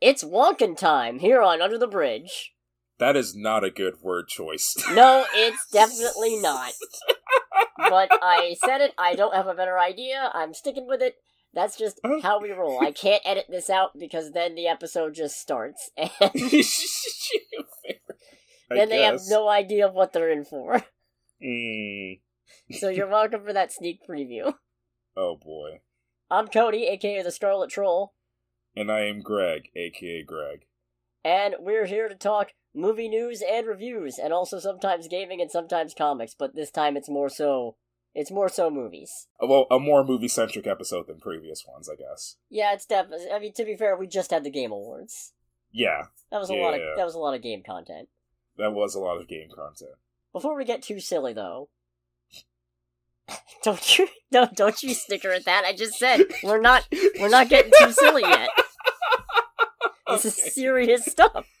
It's Wonkin time here on Under the Bridge. That is not a good word choice. No, it's definitely not. But I said it, I don't have a better idea, I'm sticking with it. That's just how we roll. I can't edit this out because then the episode just starts, and then they have no idea what they're in for. Mm. So you're welcome for that sneak preview. Oh boy. I'm Cody, aka the Scarlet Troll, And I am Greg, aka Greg. and we're here to talk movie news and reviews, and also sometimes gaming and sometimes comics, but this time it's more so it's more so movies. Uh, Well, a more movie centric episode than previous ones, I guess. Yeah, it's definitely. I mean, to be fair, we just had the Game Awards. Yeah, That was a lot of Yeah. that was a lot of game content. that was a lot of game content. Before we get too silly, though, don't you don't don't you snicker at that? I just said we're not we're not getting too silly yet. This is serious stuff.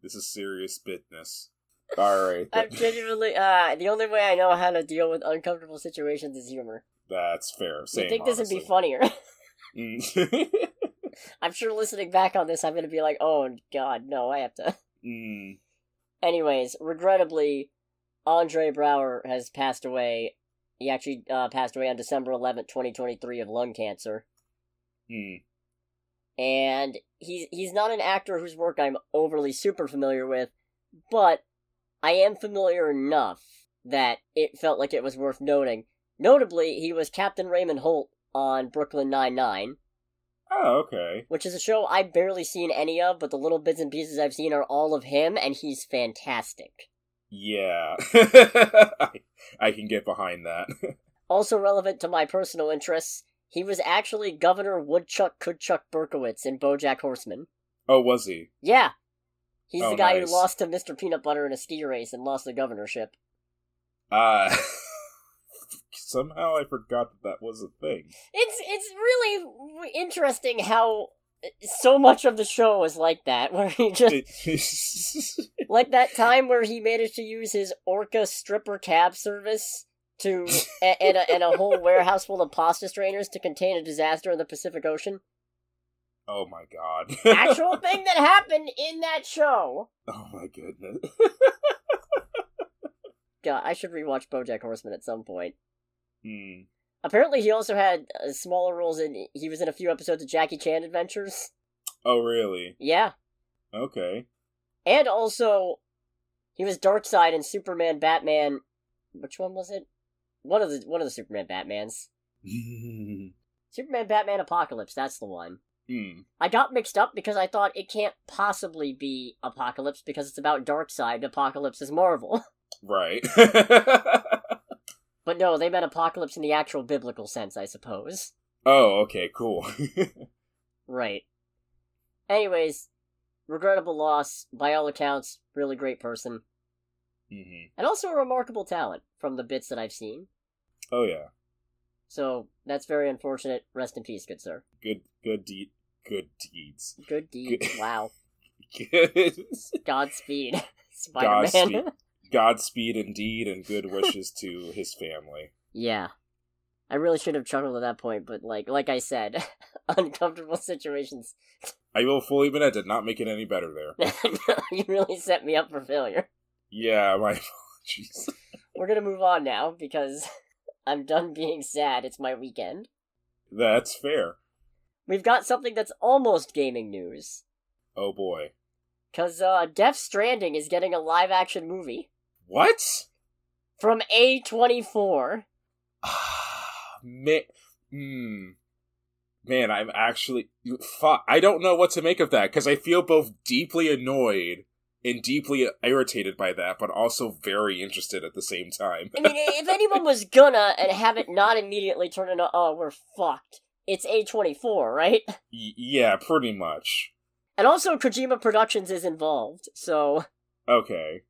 This is serious business. Alright. I'm genuinely uh the only way I know how to deal with uncomfortable situations is humor. That's fair. Same, you think this would be funnier? Mm. I'm sure listening back on this, I'm gonna be like, oh god, no, I have to. Mm. Anyways, regrettably, Andre Braugher has passed away. He actually uh, passed away on December 11th, 2023, of lung cancer. Mm. And he's he's not an actor whose work I'm overly super familiar with, but I am familiar enough that it felt like it was worth noting. Notably, he was Captain Raymond Holt on Brooklyn Nine-Nine, Oh, okay. which is a show I've barely seen any of, but the little bits and pieces I've seen are all of him, and he's fantastic. Yeah. I, I can get behind that. Also relevant to my personal interests, he was actually Governor Woodchuck Coodchuck Berkowitz in BoJack Horseman. oh, was he? Yeah, he's Oh, the guy nice. who lost to Mr. Peanut Butter in a ski race and lost the governorship. Uh, somehow I forgot that that was a thing. It's it's really interesting how so much of the show is like that, where he just like that time where he managed to use his Orca stripper cab service to and a, and a whole warehouse full of pasta strainers to contain a disaster in the Pacific Ocean. oh my god. Actual thing that happened in that show. oh my goodness. God, I should rewatch BoJack Horseman at some point. Hmm. Apparently, he also had uh, smaller roles in. He was in a few episodes of Jackie Chan Adventures. Oh, really? Yeah, Okay. and also he was Darkseid in Superman, Batman. Which one was it? One of the one of the Superman Batmans. Superman, Batman, Apocalypse. That's the one. Hmm. I got mixed up because I thought it can't possibly be Apocalypse because it's about Darkseid. Apocalypse is Marvel. Right. but no, they meant Apocalypse in the actual biblical sense, I suppose. oh, okay, cool. Right. Anyways, regrettable loss. By all accounts, really great person. Hmm And also a remarkable talent from the bits that I've seen. Oh yeah. So, that's very unfortunate. Rest in peace, good sir. Good. Good deed. Good deeds. Good deed. Good- wow. Good. Godspeed, Spider Man. Godspeed. Godspeed indeed, and good wishes to his family. yeah. I really should have chuckled at that point, but like like I said, uncomfortable situations. I will fully admit I did not make it any better there. you really set me up for failure. Yeah, my apologies. We're gonna move on now because I'm done being sad. It's my weekend. That's fair. We've got something that's almost gaming news. Oh boy. Cause uh Death Stranding is getting a live action movie What? from A24. Man, hmm. Man, I'm actually. Fuck. I don't know what to make of that because I feel both deeply annoyed and deeply irritated by that, but also very interested at the same time. I mean, if anyone was gonna and have it not immediately turn into oh we're fucked, it's A24, right? Y- yeah, pretty much. And also Kojima Productions is involved, so Okay.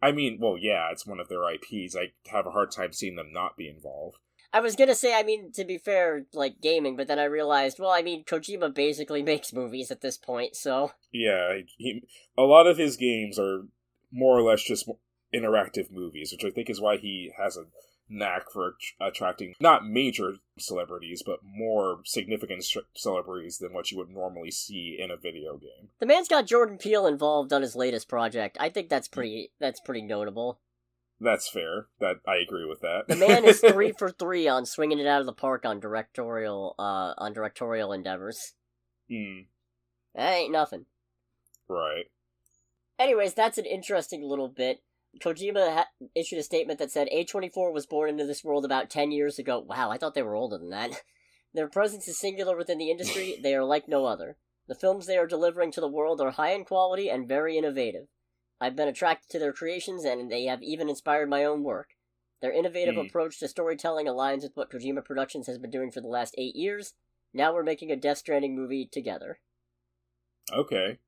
I mean, well, yeah, it's one of their IPs. I have a hard time seeing them not be involved. I was gonna say, I mean, to be fair, like gaming, but then I realized, well, I mean, Kojima basically makes movies at this point, so Yeah, he, a lot of his games are more or less just interactive movies, which I think is why he has a knack for attracting not major celebrities, but more significant celebrities than what you would normally see in a video game. The man's got Jordan Peele involved on his latest project. I think that's pretty. That's pretty notable. That's fair. That I agree with that. The man is three for three on swinging it out of the park on directorial uh on directorial endeavors. Hmm. That ain't nothing. Right. Anyways, that's an interesting little bit. Kojima ha- issued a statement that said A24 was born into this world about 10 years ago. Wow, I thought they were older than that. Their presence is singular within the industry, they are like no other. The films they are delivering to the world are high in quality and very innovative. I've been attracted to their creations, and they have even inspired my own work. Their innovative mm. approach to storytelling aligns with what Kojima Productions has been doing for the last eight years. Now we're making a Death Stranding movie together. Okay.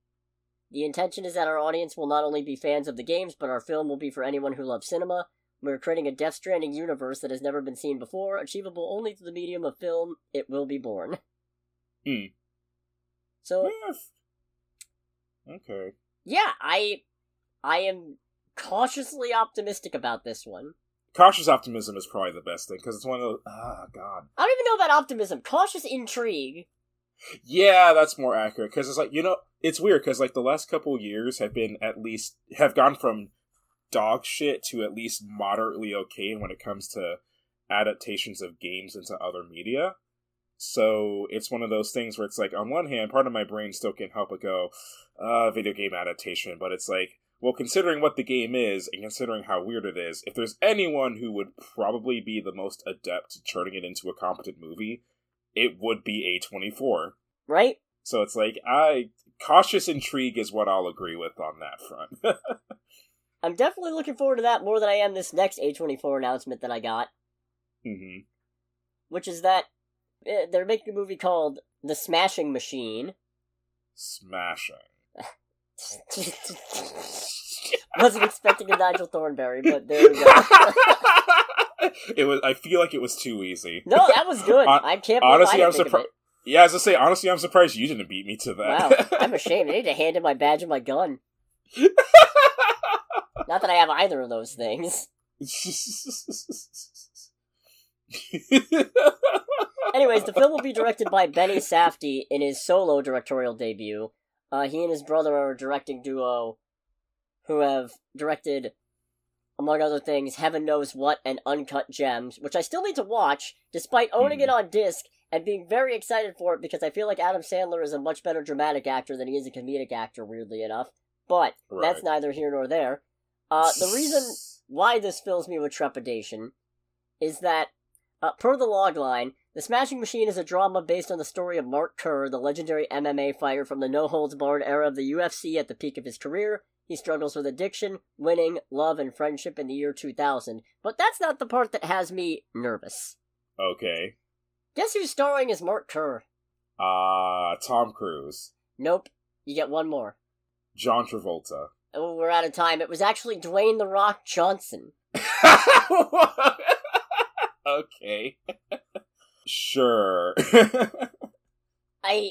The intention is that our audience will not only be fans of the games, but our film will be for anyone who loves cinema. We're creating a Death Stranding universe that has never been seen before, achievable only through the medium of film. It will be born. Hmm. So. Yes. Okay. Yeah, I I am cautiously optimistic about this one. Cautious optimism is probably the best thing because it's one of those. Ah, God. I don't even know about optimism. Cautious intrigue. Yeah, that's more accurate because it's like you know it's weird because like the last couple years have been at least have gone from dog shit to at least moderately okay when it comes to adaptations of games into other media. So it's one of those things where it's like on one hand, part of my brain still can't help but go, uh, video game adaptation, but it's like well, considering what the game is and considering how weird it is, if there's anyone who would probably be the most adept at turning it into a competent movie, it would be A24. Right? So it's like I cautious intrigue is what I'll agree with on that front. I'm definitely looking forward to that more than I am this next A24 announcement that I got. Mm-hmm. Which is that eh, they're making a movie called The Smashing Machine. Smashing. Wasn't expecting a Nigel Thornberry, but there we go. it was. I feel like it was too easy. No, that was good. Uh, I can't. Honestly, I am surprised. Yeah, as I say, honestly, I'm surprised you didn't beat me to that. Wow, I'm ashamed. I need to hand in my badge and my gun. Not that I have either of those things. Anyways, the film will be directed by Benny Safdie in his solo directorial debut. Uh, he and his brother are a directing duo who have directed, among other things, Heaven Knows What and Uncut Gems, which I still need to watch, despite owning mm. it hmm. on disc and being very excited for it because I feel like Adam Sandler is a much better dramatic actor than he is a comedic actor, weirdly enough. But right. that's neither here nor there. Uh, the reason why this fills me with trepidation is that, uh, per the logline, the Smashing Machine is a drama based on the story of Mark Kerr, the legendary MMA fighter from the no holds barred era of the UFC at the peak of his career. He struggles with addiction, winning, love, and friendship in the year 2000. But that's not the part that has me nervous. Okay. Guess who's starring as Mark Kerr? Uh, Tom Cruise. Nope. You get one more. John Travolta. Oh, we're out of time. It was actually Dwayne The Rock Johnson. okay. Sure. I.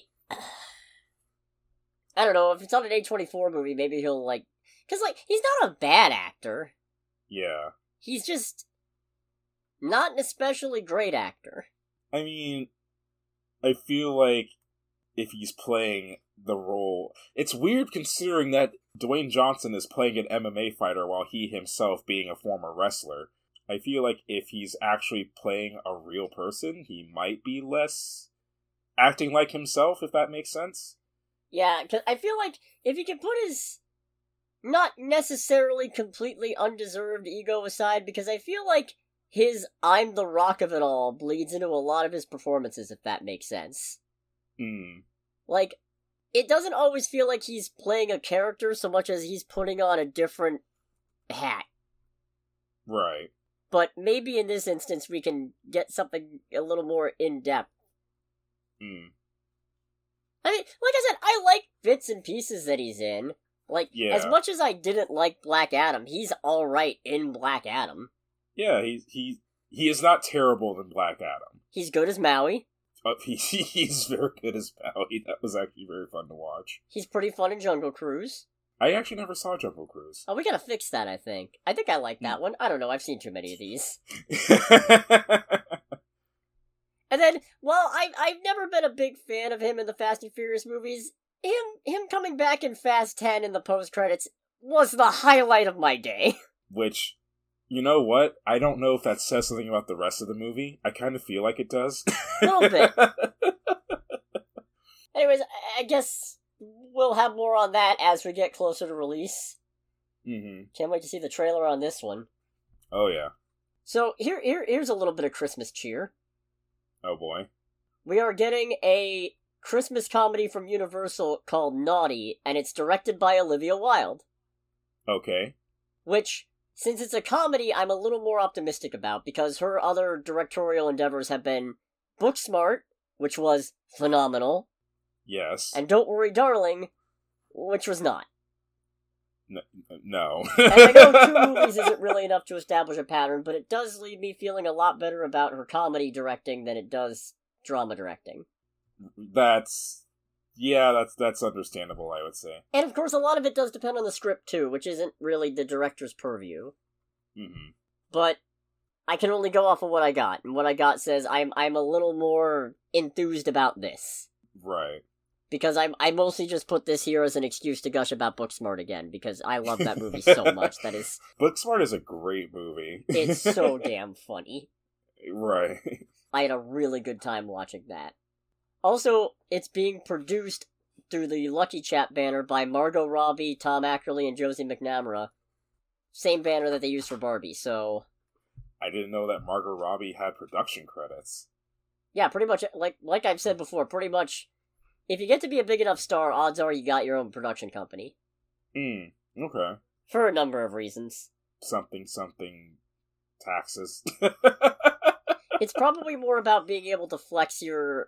I don't know if it's on an A twenty four movie. Maybe he'll like, because like he's not a bad actor. Yeah. He's just not an especially great actor. I mean, I feel like if he's playing the role, it's weird considering that Dwayne Johnson is playing an MMA fighter while he himself being a former wrestler. I feel like if he's actually playing a real person, he might be less acting like himself, if that makes sense. Yeah, because I feel like if he can put his not necessarily completely undeserved ego aside, because I feel like his I'm the rock of it all bleeds into a lot of his performances, if that makes sense. Hmm. Like, it doesn't always feel like he's playing a character so much as he's putting on a different hat. Right but maybe in this instance we can get something a little more in depth. Hmm. I mean, like I said, I like bits and pieces that he's in. Like, yeah. as much as I didn't like Black Adam, he's all right in Black Adam. Yeah, he he he is not terrible in Black Adam. He's good as Maui. Uh, he, he's very good as Maui. That was actually very fun to watch. He's pretty fun in Jungle Cruise. I actually never saw Jungle Cruise. Oh, we gotta fix that. I think. I think I like that hmm. one. I don't know. I've seen too many of these. and then, well, I I've never been a big fan of him in the Fast and Furious movies. Him him coming back in Fast Ten in the post credits was the highlight of my day. Which, you know what? I don't know if that says something about the rest of the movie. I kind of feel like it does. A little bit. Anyways, I guess we'll have more on that as we get closer to release. Mm-hmm. Can't wait to see the trailer on this one. Oh yeah. So here, here, here's a little bit of Christmas cheer. Oh boy. We are getting a Christmas comedy from Universal called Naughty, and it's directed by Olivia Wilde. Okay. Which, since it's a comedy, I'm a little more optimistic about because her other directorial endeavors have been Booksmart, which was phenomenal, Yes. and Don't Worry, Darling, which was not. N- no. And I know two movies isn't really enough to establish a pattern, but it does leave me feeling a lot better about her comedy directing than it does drama directing. that's yeah, that's that's understandable, I would say. And of course, a lot of it does depend on the script too, which isn't really the director's purview. hmm But I can only go off of what I got, and what I got says I'm I'm a little more enthused about this Right. Because I I mostly just put this here as an excuse to gush about Booksmart again because I love that movie so much. That is, Booksmart is a great movie. it's so damn funny. right. I had a really good time watching that. Also, it's being produced through the Lucky Chap banner by Margot Robbie, Tom Ackerley, and Josie McNamara. Same banner that they used for Barbie, so I didn't know that Margot Robbie had production credits. yeah, pretty much like like I've said before, pretty much if you get to be a big enough star, odds are you got your own production company. Hmm. Okay. For a number of reasons. Something something taxes. It's probably more about being able to flex your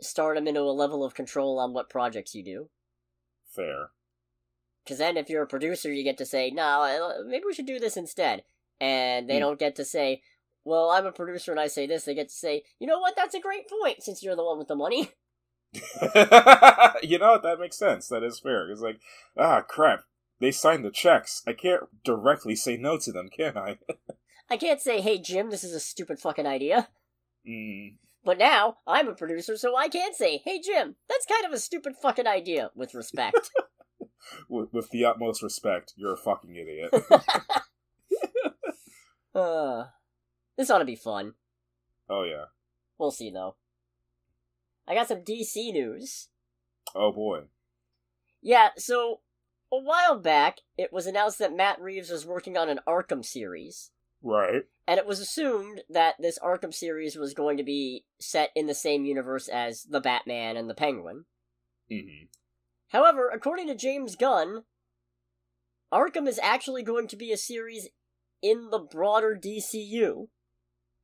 stardom into a level of control on what projects you do. Fair. Because then, if you're a producer, you get to say, "No, maybe we should do this instead," and they Hmm. don't get to say, "Well, I'm a producer and I say this." They get to say, "You know what? That's a great point. Since you're the one with the money." you know what? That makes sense. That is fair. It's like, ah, crap. They signed the checks. I can't directly say no to them, can I? I can't say, "Hey, Jim, this is a stupid fucking idea." mm, But now I'm a producer, so I can say, "Hey, Jim, that's kind of a stupid fucking idea." With respect. with, with the utmost respect, you're a fucking idiot. uh, this ought to be fun. oh yeah. We'll see, though. I got some DC news. Oh boy. Yeah, so a while back, it was announced that Matt Reeves was working on an Arkham series, Right. and it was assumed that this Arkham series was going to be set in the same universe as the Batman and the Penguin. hmm However, according to James Gunn, Arkham is actually going to be a series in the broader DCU.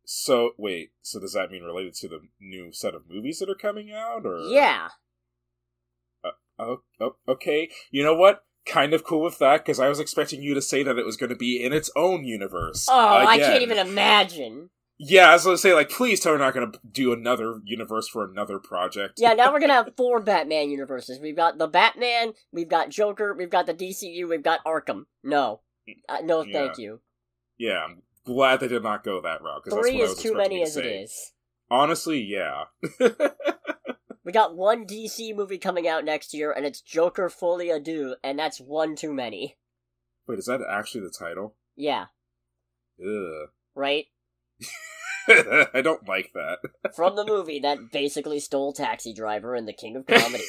So wait. So does that mean related to the new set of movies that are coming out, or Yeah, Oh, oh, okay. You know what? Kind of cool with that because I was expecting you to say that it was going to be in its own universe. Oh, I can't even imagine. Yeah, I was going to say like, please tell me not going to do another universe for another project. Yeah, now we're gonna have four Batman universes. We've got the Batman, we've got Joker, we've got the DCU, we've got Arkham. No, uh, no, Yeah. thank you. Yeah, I'm glad they did not go that route because Three that's what I is too many you as to it is. Honestly, yeah. We got one DC movie coming out next year, and it's Joker à Deux, and that's one too many. Wait, is that actually the title? Yeah, Ugh. right? I don't like that. From the movie that basically stole Taxi Driver and The King of Comedy.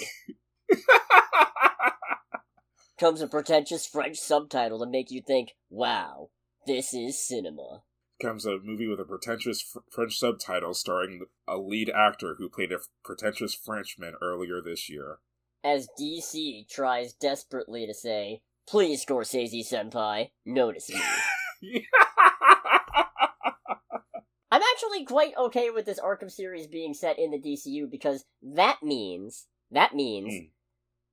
Comes a pretentious French subtitle to make you think, wow, this is cinema. Comes a movie with a pretentious fr- French subtitle starring a lead actor who played a pretentious Frenchman earlier this year. As DC tries desperately to say, please, Scorsese senpai, notice me. I'm actually quite okay with this Arkham series being set in the DCU because that means that means Hmm.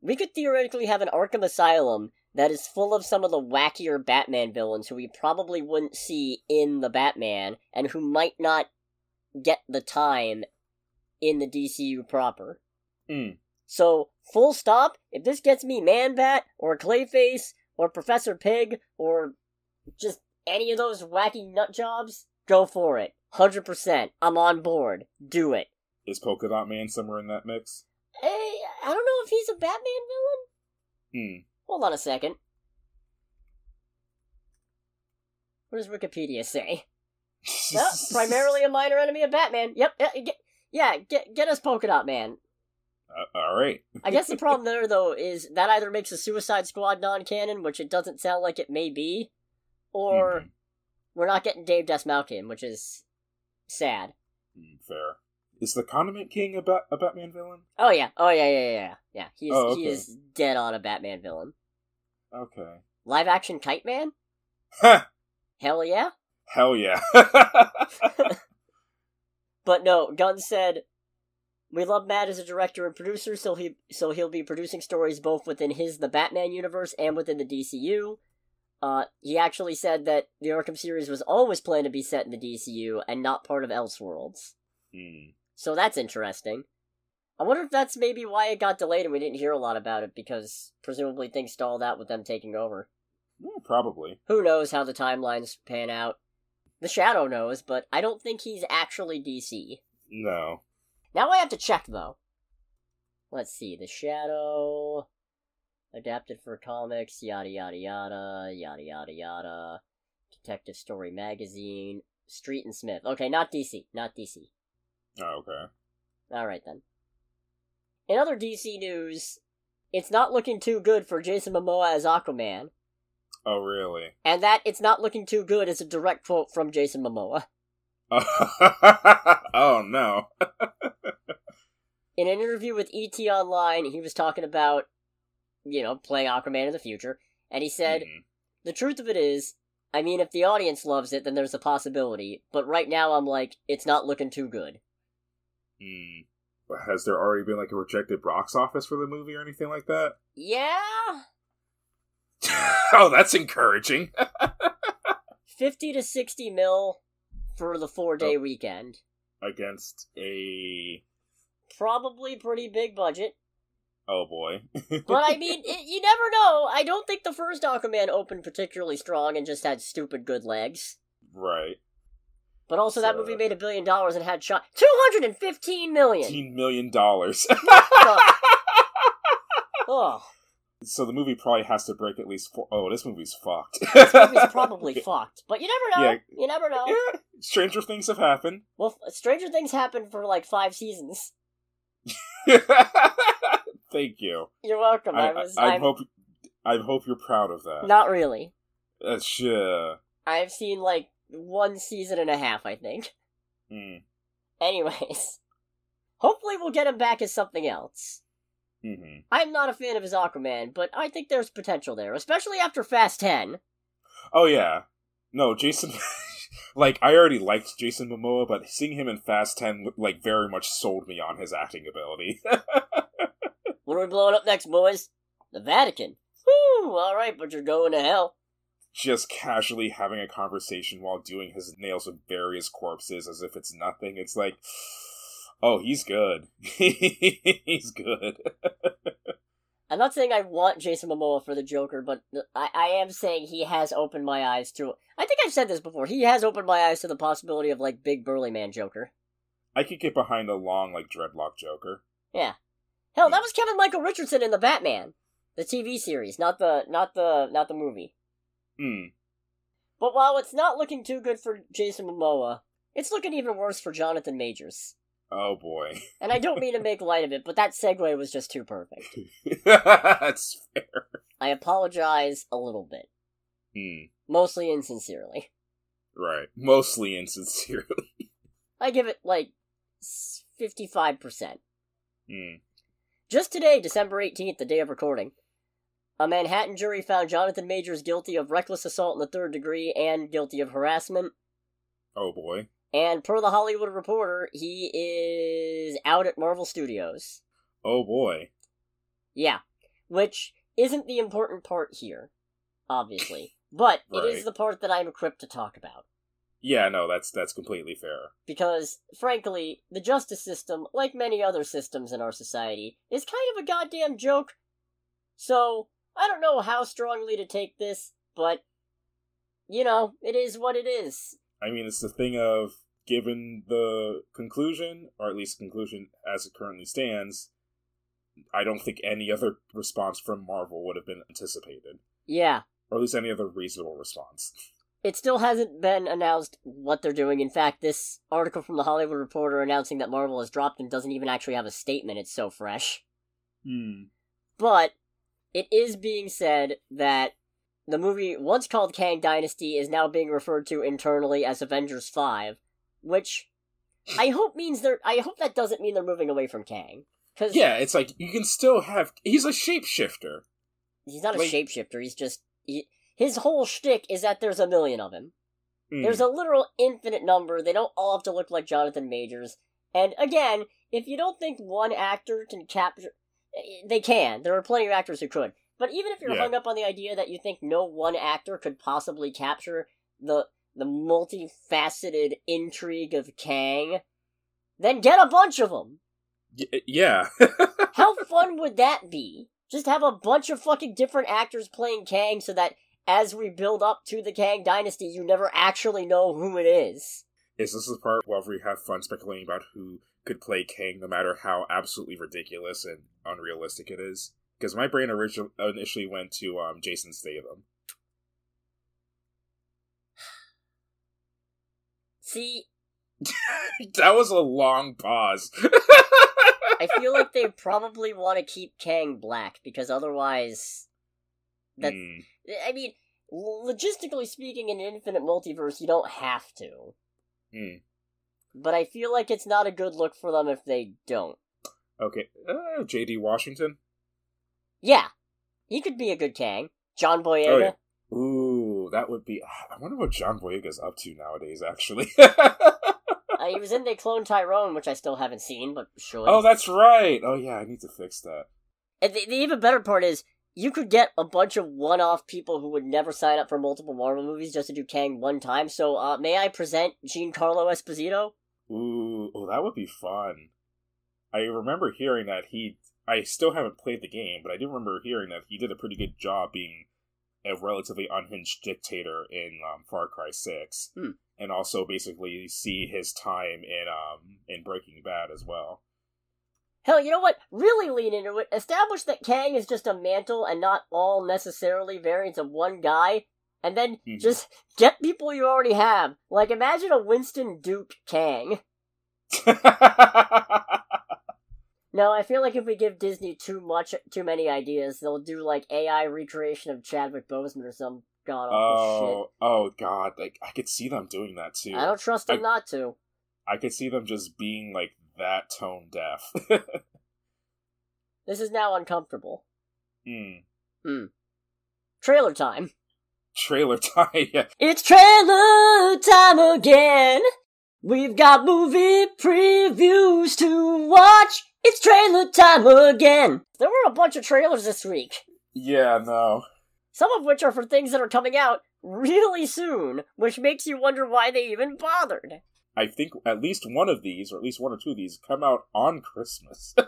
we could theoretically have an Arkham Asylum that is full of some of the wackier Batman villains who we probably wouldn't see in the Batman and who might not get the time in the DCU proper. Mm. So, full stop, if this gets me Man Bat, or Clayface, or Professor Pig, or just any of those wacky nut jobs, go for it. 100%. I'm on board. Do it. Is Polka Dot Man somewhere in that mix? Hey, I don't know if he's a Batman villain. Hmm. Hold on a second. What does Wikipedia say? Well, primarily a minor enemy of Batman. Yep. Yeah, get, yeah, get get us Polka Dot Man. Uh, all right. I guess the problem there though is that either makes a Suicide Squad non-canon, which it doesn't sound like it may be, or Mhm. we're not getting Dave Dastmalchian, which is sad. Hmm, fair. Is the Condiment King a, Bat- a Batman villain? Oh yeah, oh yeah, yeah, yeah, yeah. yeah. He is Oh, he is dead on a Batman villain. Okay. Live action Kite Man? Ha! Hell yeah. Hell yeah. But no, Gunn said, "We love Matt as a director and producer, so he so he'll be producing stories both within his the Batman universe and within the DCU." Uh, he actually said that the Arkham series was always planned to be set in the DCU and not part of Elseworlds. Hmm. So that's interesting. I wonder if that's maybe why it got delayed and we didn't hear a lot about it because presumably things stalled out with them taking over. Yeah, probably. Who knows how the timelines pan out? The Shadow knows, but I don't think he's actually DC. No. Now I have to check though. Let's see, The Shadow adapted for comics, yada yada yada, yada yada yada. Detective Story Magazine, Street and Smith. Okay, not DC, not DC. Oh, okay. All right then. In other DC news, it's not looking too good for Jason Momoa as Aquaman, Oh, really? and that it's not looking too good is a direct quote from Jason Momoa. oh, no. in an interview with ET Online, he was talking about, you know, playing Aquaman in the future, and he said, Mhm. The truth of it is, I mean, if the audience loves it, then there's a possibility, but right now I'm like, it's not looking too good. Hmm. Has there already been like a rejected box office for the movie or anything like that? Yeah? oh, that's encouraging. 50 to 60 mil for the four day Oh. weekend. Against a Probably pretty big budget. oh boy. But I mean, it, you never know. I don't think the first Aquaman opened particularly strong and just had stupid good legs. right. But also, that movie made a billion dollars and had shot 215 million! Fifteen million dollars. Oh, so the movie probably has to break at least four oh, this movie's fucked. this movie's probably fucked. But you never know. Yeah. You never know. yeah. Stranger things have happened. Well, Stranger Things happened for like five seasons. Thank you. You're welcome. I, I, was. I, I hope I hope you're proud of that. not really. Uh, sure. I've seen like one season and a half, I think. Mm. Anyways, hopefully we'll get him back as something else. hmm I'm not a fan of his Aquaman, but I think there's potential there, especially after Fast 10. Oh yeah. No, Jason. like I already liked Jason Momoa, but seeing him in Fast Ten like very much sold me on his acting ability. What are we blowing up next, boys? The Vatican. Whew, alright, but you're going to hell. Just casually having a conversation while doing his nails with various corpses as if it's nothing. It's like, oh, he's good. he's good. I'm not saying I want Jason Momoa for the Joker, but I, I am saying he has opened my eyes to. I think I've said this before. He has opened my eyes to the possibility of like big burly man Joker. I could get behind a long like dreadlock Joker. Yeah, hell, that was Kevin Michael Richardson in the Batman, the TV series, not the not the not the movie. Hmm. But while it's not looking too good for Jason Momoa, it's looking even worse for Jonathan Majors. Oh boy. And I don't mean to make light of it, but that segue was just too perfect. That's fair. I apologize a little bit, Hmm. mostly insincerely. Right. Mostly insincerely. I give it like 55%. Hmm. Just today, December 18th, the day of recording, a Manhattan jury found Jonathan Majors guilty of reckless assault in the third degree and guilty of harassment. Oh boy. And per the Hollywood Reporter, he is out at Marvel Studios. Oh boy. Yeah, which isn't the important part here, obviously. But it is the part that I'm equipped to talk about. Yeah, no, that's that's completely fair. Because, frankly, the justice system, like many other systems in our society, is kind of a goddamn joke. So, I don't know how strongly to take this, but, you know, it is what it is. I mean, it's the thing of, given the conclusion, or at least conclusion as it currently stands, I don't think any other response from Marvel would have been anticipated. Yeah. Or at least any other reasonable response. It still hasn't been announced what they're doing. In fact, this article from the Hollywood Reporter announcing that Marvel has dropped and doesn't even actually have a statement. It's so fresh. Hmm. But it is being said that the movie, once called Kang Dynasty, is now being referred to internally as Avengers 5, which I hope means they're. I hope that doesn't mean they're moving away from Kang. Cause Yeah, it's like you can still have. He's a shapeshifter. he's not a shapeshifter. He's just he, his whole shtick is that there's a million of him. Hmm. There's a literal infinite number. They don't all have to look like Jonathan Majors. And again, if you don't think one actor can capture, they can. There are plenty of actors who could. But even if you're Yeah. hung up on the idea that you think no one actor could possibly capture the the multifaceted intrigue of Kang, then get a bunch of them. Y- uh, yeah. How fun would that be? Just have a bunch of fucking different actors playing Kang so that as we build up to the Kang dynasty, you never actually know who it is. Is this the part where we have fun speculating about who could play Kang, no matter how absolutely ridiculous and unrealistic it is? Because my brain originally initially went to um, Jason Statham. See, that was a long pause. I feel like they probably want to keep Kang black because otherwise, that Hmm. I mean, logistically speaking, in an infinite multiverse, you don't have to. Hmm. But I feel like it's not a good look for them if they don't. Okay, uh, J.D. Washington. Yeah, he could be a good Kang. John Boyega. Oh, yeah. Ooh, that would be. I wonder what John Boyega's up to nowadays. Actually. Uh, he was in They Clone Tyrone, which I still haven't seen, but sure. oh, that's right. Oh yeah, I need to fix that. And the, the even better part is, you could get a bunch of one-off people who would never sign up for multiple Marvel movies just to do Kang one time. So, uh, may I present Giancarlo Esposito? Ooh, oh, that would be fun. I remember hearing that he. I still haven't played the game, but I do remember hearing that he did a pretty good job being a relatively unhinged dictator in um, Far Cry Six, Hmm. and also basically see his time in um in Breaking Bad as well. Hell, you know what? Really lean into it. Establish that Kang is just a mantle and not all necessarily variants of one guy. And then Mhm. just get people you already have. Like, imagine a Winston Duke Kang. No, I feel like if we give Disney too much, too many ideas, they'll do like AI recreation of Chadwick Boseman or some god awful oh, oh God! Like I could see them doing that too. I don't trust them I- not to. I could see them just being like that tone deaf. This is now uncomfortable. Hmm. Trailer time. Trailer time. yeah. It's trailer time again. We've got movie previews to watch. It's trailer time again. There were a bunch of trailers this week. Yeah. No. Some of which are for things that are coming out really soon, which makes you wonder why they even bothered. I think at least one of these, or at least one or two of these, come out on Christmas.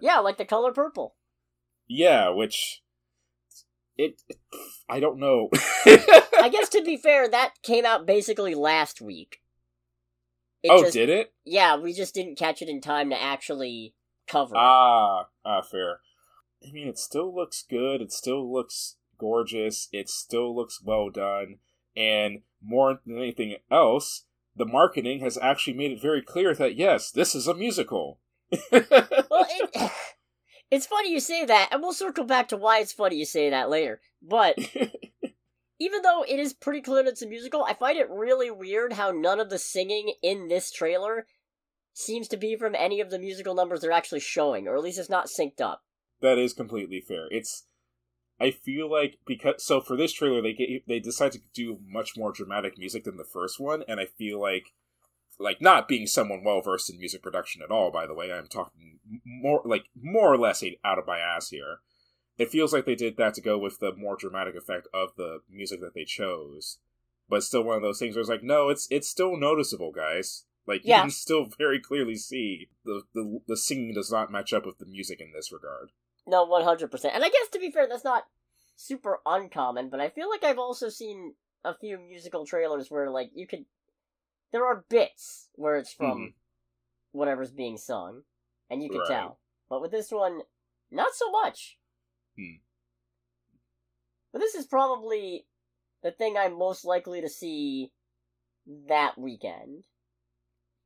Yeah, like the color purple. yeah, which it, I don't know. I guess to be fair, that came out basically last week. It oh, just, did it? Yeah, we just didn't catch it in time to actually cover it. Ah, ah, fair. I mean, it still looks good. It still looks gorgeous. It still looks well done. And more than anything else, the marketing has actually made it very clear that yes, this is a musical. Well, it, it's funny you say that, and we'll circle back to why it's funny you say that later. But even though it is pretty clear that it's a musical, I find it really weird how none of the singing in this trailer seems to be from any of the musical numbers they're actually showing, or at least it's not synced up. that is completely fair. It's I feel like because so for this trailer they get, they decide to do much more dramatic music than the first one, and I feel like like not being someone well versed in music production at all. By the way, I'm talking more like more or less out of my ass here. It feels like they did that to go with the more dramatic effect of the music that they chose. but still one of those things where it's like, no, it's it's still noticeable, guys. Like you Yeah. can still very clearly see the, the the singing does not match up with the music in this regard. No, one hundred percent. And I guess to be fair, that's not super uncommon. But I feel like I've also seen a few musical trailers where like you could, there are bits where it's from Mhm. whatever's being sung, and you can Right. tell. But with this one, not so much. Hmm. But this is probably the thing I'm most likely to see that weekend.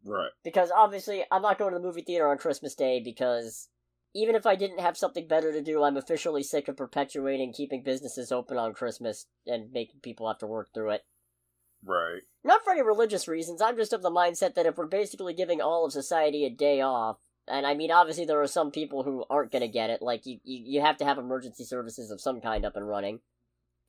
Right. because obviously I'm not going to the movie theater on Christmas Day because even if I didn't have something better to do, I'm officially sick of perpetuating keeping businesses open on Christmas and making people have to work through it. Right. Not for any religious reasons, I'm just of the mindset that if we're basically giving all of society a day off, and I mean, obviously there are some people who aren't going to get it, like you, you, you have to have emergency services of some kind up and running.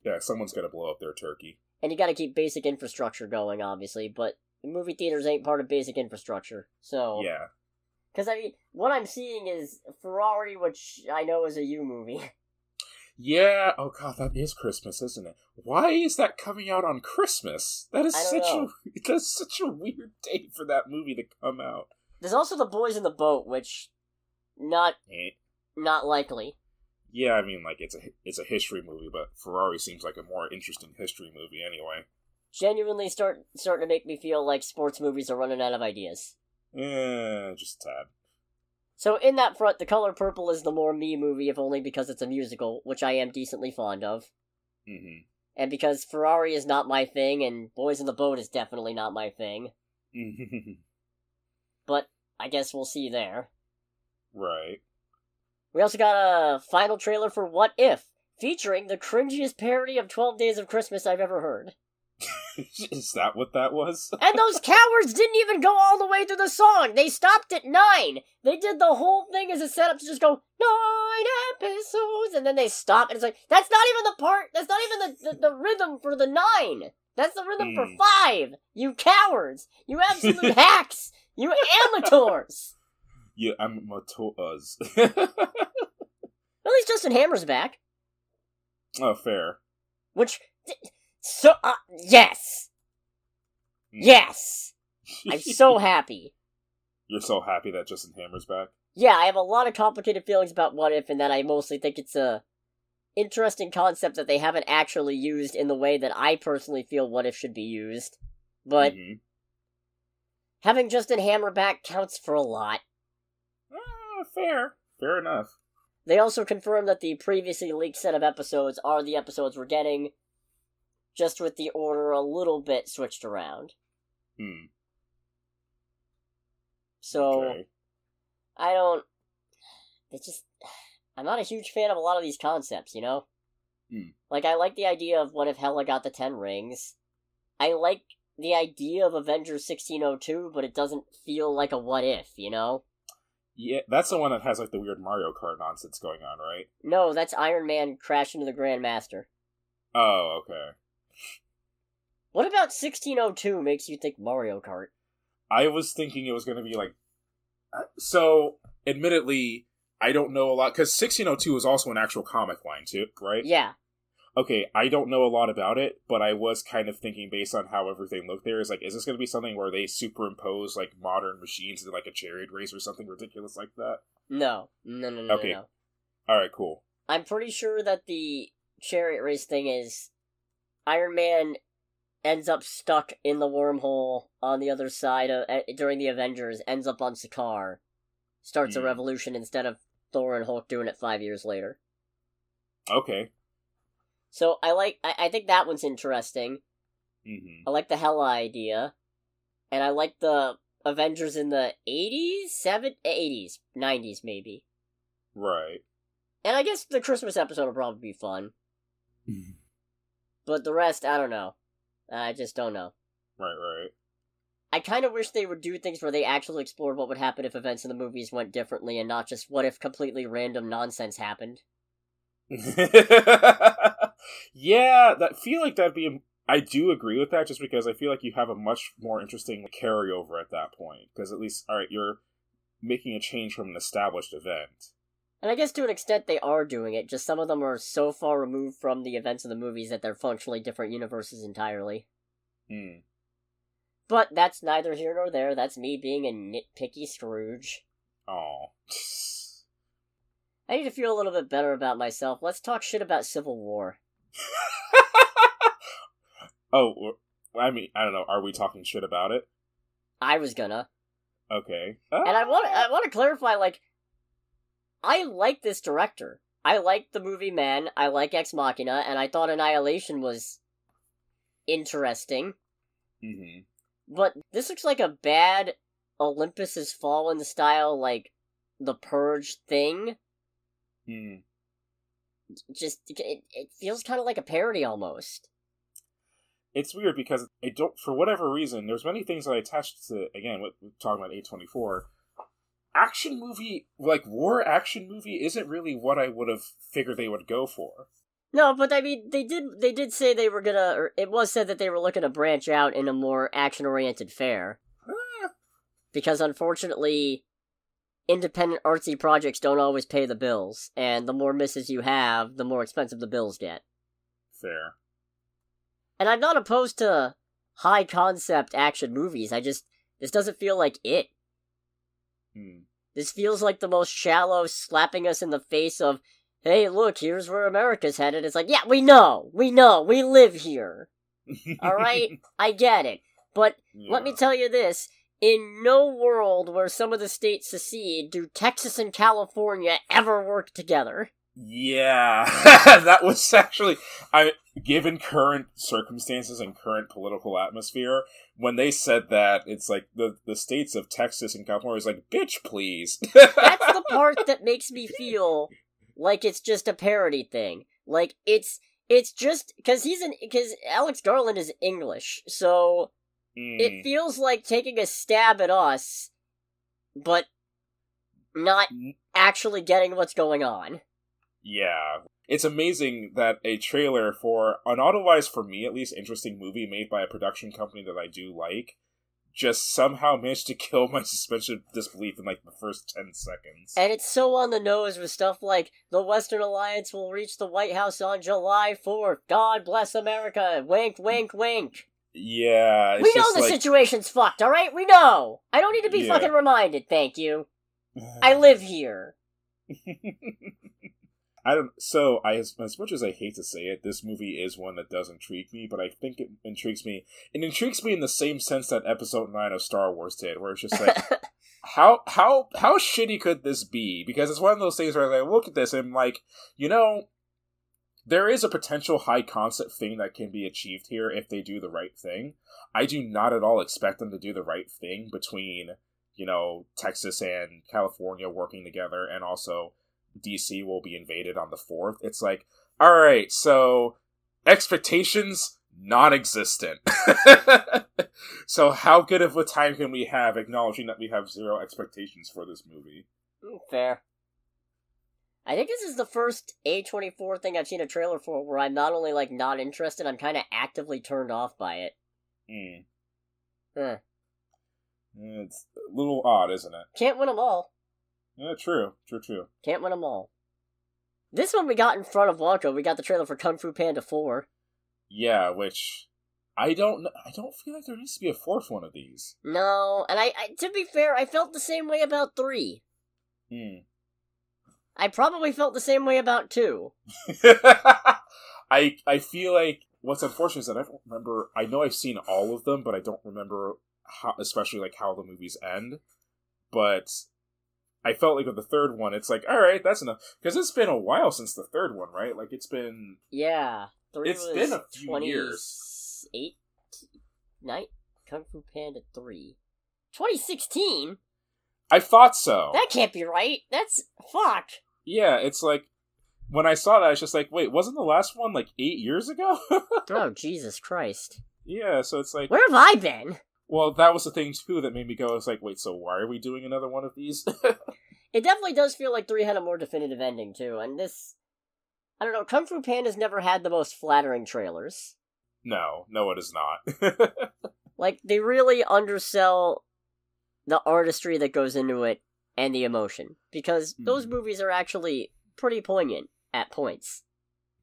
Yeah, someone's gonna blow up their turkey. And you gotta keep basic infrastructure going, obviously, but movie theaters ain't part of basic infrastructure, so... Yeah. Because I mean, what I'm seeing is Ferrari, which I know is a U movie. Yeah. Oh god, that is Christmas, isn't it? Why is that coming out on Christmas? That is such know. a that's such a weird date for that movie to come out. There's also the Boys in the Boat, which not Eh. not likely. Yeah, I mean, like it's a it's a history movie, but Ferrari seems like a more interesting history movie anyway. Genuinely start starting to make me feel like sports movies are running out of ideas. Eh, just a tad. So in that front, The Color Purple is the more me movie, if only because it's a musical, which I am decently fond of, hmm and because Ferrari is not my thing, and Boys in the Boat is definitely not my thing. But I guess we'll see there. right. We also got a final trailer for What If, featuring the cringiest parody of 12 Days of Christmas I've ever heard. is that what that was? And those cowards didn't even go all the way through the song. They stopped at nine. They did the whole thing as a setup to just go nine episodes, and then they stop, and it's like that's not even the part. That's not even the the, the rhythm for the nine. That's the rhythm for Hmm. five. You cowards. You absolute hacks. You amateurs. Yeah, I'm us. At least Justin Hammer's back. oh, fair. Which so uh, yes, Hmm. yes. I'm so happy. You're so happy that Justin Hammer's back. yeah, I have a lot of complicated feelings about What If, and that I mostly think it's a interesting concept that they haven't actually used in the way that I personally feel What If should be used. But Mhm. having Justin Hammer back counts for a lot. Ah, fair. Fair enough. They also confirmed that the previously leaked set of episodes are the episodes we're getting, just with the order a little bit switched around. Hmm. So okay. I don't. It's just. I'm not a huge fan of a lot of these concepts, you know? Hmm. Like, I like the idea of what if Hela got the Ten Rings. I like the idea of Avengers 1602, but it doesn't feel like a what if, you know? Yeah, that's the one that has like the weird Mario Kart nonsense going on, right? No, that's Iron Man crashing into the Grandmaster. Oh, okay. What about 1602 makes you think Mario Kart? I was thinking it was going to be like. uh, So, admittedly, I don't know a lot because 1602 is also an actual comic line too, right? Yeah. Okay, I don't know a lot about it, but I was kind of thinking based on how everything looked there is like, is this going to be something where they superimpose like modern machines into like a chariot race or something ridiculous like that? No. No, no, no, Okay. no, no. All right, cool. I'm pretty sure that the chariot race thing is Iron Man ends up stuck in the wormhole on the other side of uh, during the Avengers, ends up on Sakaar, starts a Hmm. revolution instead of Thor and Hulk doing it five years later. Okay. So I like I, I think that one's interesting. hmm I like the Hela idea, and I like the Avengers in the eighties, seven, eighties, nineties maybe. Right. And I guess the Christmas episode will probably be fun. But the rest, I don't know. I just don't know. Right, right. I kind of wish they would do things where they actually explored what would happen if events in the movies went differently and not just what if completely random nonsense happened. yeah, that feel like that'd be. I do agree with that, just because I feel like you have a much more interesting carryover at that point. Because at least, all right, you're making a change from an established event. And I guess to an extent they are doing it, just some of them are so far removed from the events of the movies that they're functionally different universes entirely. Hmm. But that's neither here nor there. That's me being a nitpicky Scrooge. Oh. I need to feel a little bit better about myself. Let's talk shit about Civil War. oh, I mean, I don't know. Are we talking shit about it? I was gonna. Okay. And I want I want to clarify like I like this director. I like the movie Man, I like Ex Machina, and I thought Annihilation was interesting. hmm But this looks like a bad Olympus Has Fallen style like the Purge thing. Hmm. Just it, it feels kind of like a parody almost. It's weird because I don't, for whatever reason, there's many things that I attached to. Again, what we're talking about, A twenty four. Action movie, like war action movie, isn't really what I would have figured they would go for. No, but I mean, they did they did say they were gonna. Or it was said that they were looking to branch out in a more action oriented fare. Ah, because unfortunately independent artsy projects don't always pay the bills and the more misses you have the more expensive the bills get fair. and i'm not opposed to high concept action movies i just this doesn't feel like it Hmm. this feels like the most shallow slapping us in the face of hey look here's where america's headed. It's like yeah we know. We know. We live here. All right? I get it. But Let me tell you this. In no world where some of the states secede do Texas and California ever work together. Yeah, that was actually I given current circumstances and current political atmosphere, when they said that, it's like the the states of Texas and California is like, bitch, please. That's the part that makes me feel like it's just a parody thing. Like it's it's just because he's an because Alex Garland is English, so Mm. it feels like taking a stab at us, but not actually getting what's going on. Yeah. It's amazing that a trailer for an otherwise, for me at least, interesting movie made by a production company that I do like just somehow managed to kill my suspension of disbelief in like the first 10 seconds. And it's so on the nose with stuff like the Western Alliance will reach the White House on July 4th. God bless America. Wink, wink, wink. yeah. It's we know the like, situation's fucked, alright? We know. I don't need to be Yeah. fucking reminded, thank you. I live here. I don't. So, I as, as much as I hate to say it, this movie is one that does intrigue me. But I think it intrigues me. It intrigues me in the same sense that Episode Nine of Star Wars did, where it's just like, how how how shitty could this be? Because it's one of those things where I look at this and I'm like, you know, there is a potential high concept thing that can be achieved here if they do the right thing. I do not at all expect them to do the right thing between you know Texas and California working together, and also DC will be invaded on the fourth. It's like, all right, so expectations non-existent. so how good of a time can we have acknowledging that we have zero expectations for this movie? Fair. I think this is the first A24 thing I've seen a trailer for where I'm not only like not interested, I'm kind of actively turned off by it. Hmm. Huh. It's a little odd, isn't it? Can't win them all. Yeah, true, true, true. Can't win them all. This one we got in front of Wonka. We got the trailer for Kung Fu Panda 4. Yeah, which I don't. I don't feel like there needs to be a fourth one of these. No, and I, I to be fair, I felt the same way about 3. Hmm. I probably felt the same way about 2. I I feel like what's unfortunate is that I don't remember. I know I've seen all of them, but I don't remember how, especially like how the movies end. But I felt like with the third one, it's like, all right, that's enough because it's been a while since the third one, right? Like it's been Yeah. 3 It's was been a few years. Eight, night Kung Fu Panda 3. 2016? I thought so. That can't be right. That's fuck. yeah, it's like when I saw that, I was just like, wait, wasn't the last one like eight years ago? Oh Jesus Christ. yeah, so it's like, Where have I been? Well, that was the thing too that made me go. I was like, wait, so why are we doing another one of these? It definitely does feel like 3 had a more definitive ending too, and this I don't know, Kung Fu Panda's never had the most flattering trailers. no, no, it is not. Like they really undersell the artistry that goes into it and the emotion because those Mhm. movies are actually pretty poignant at points.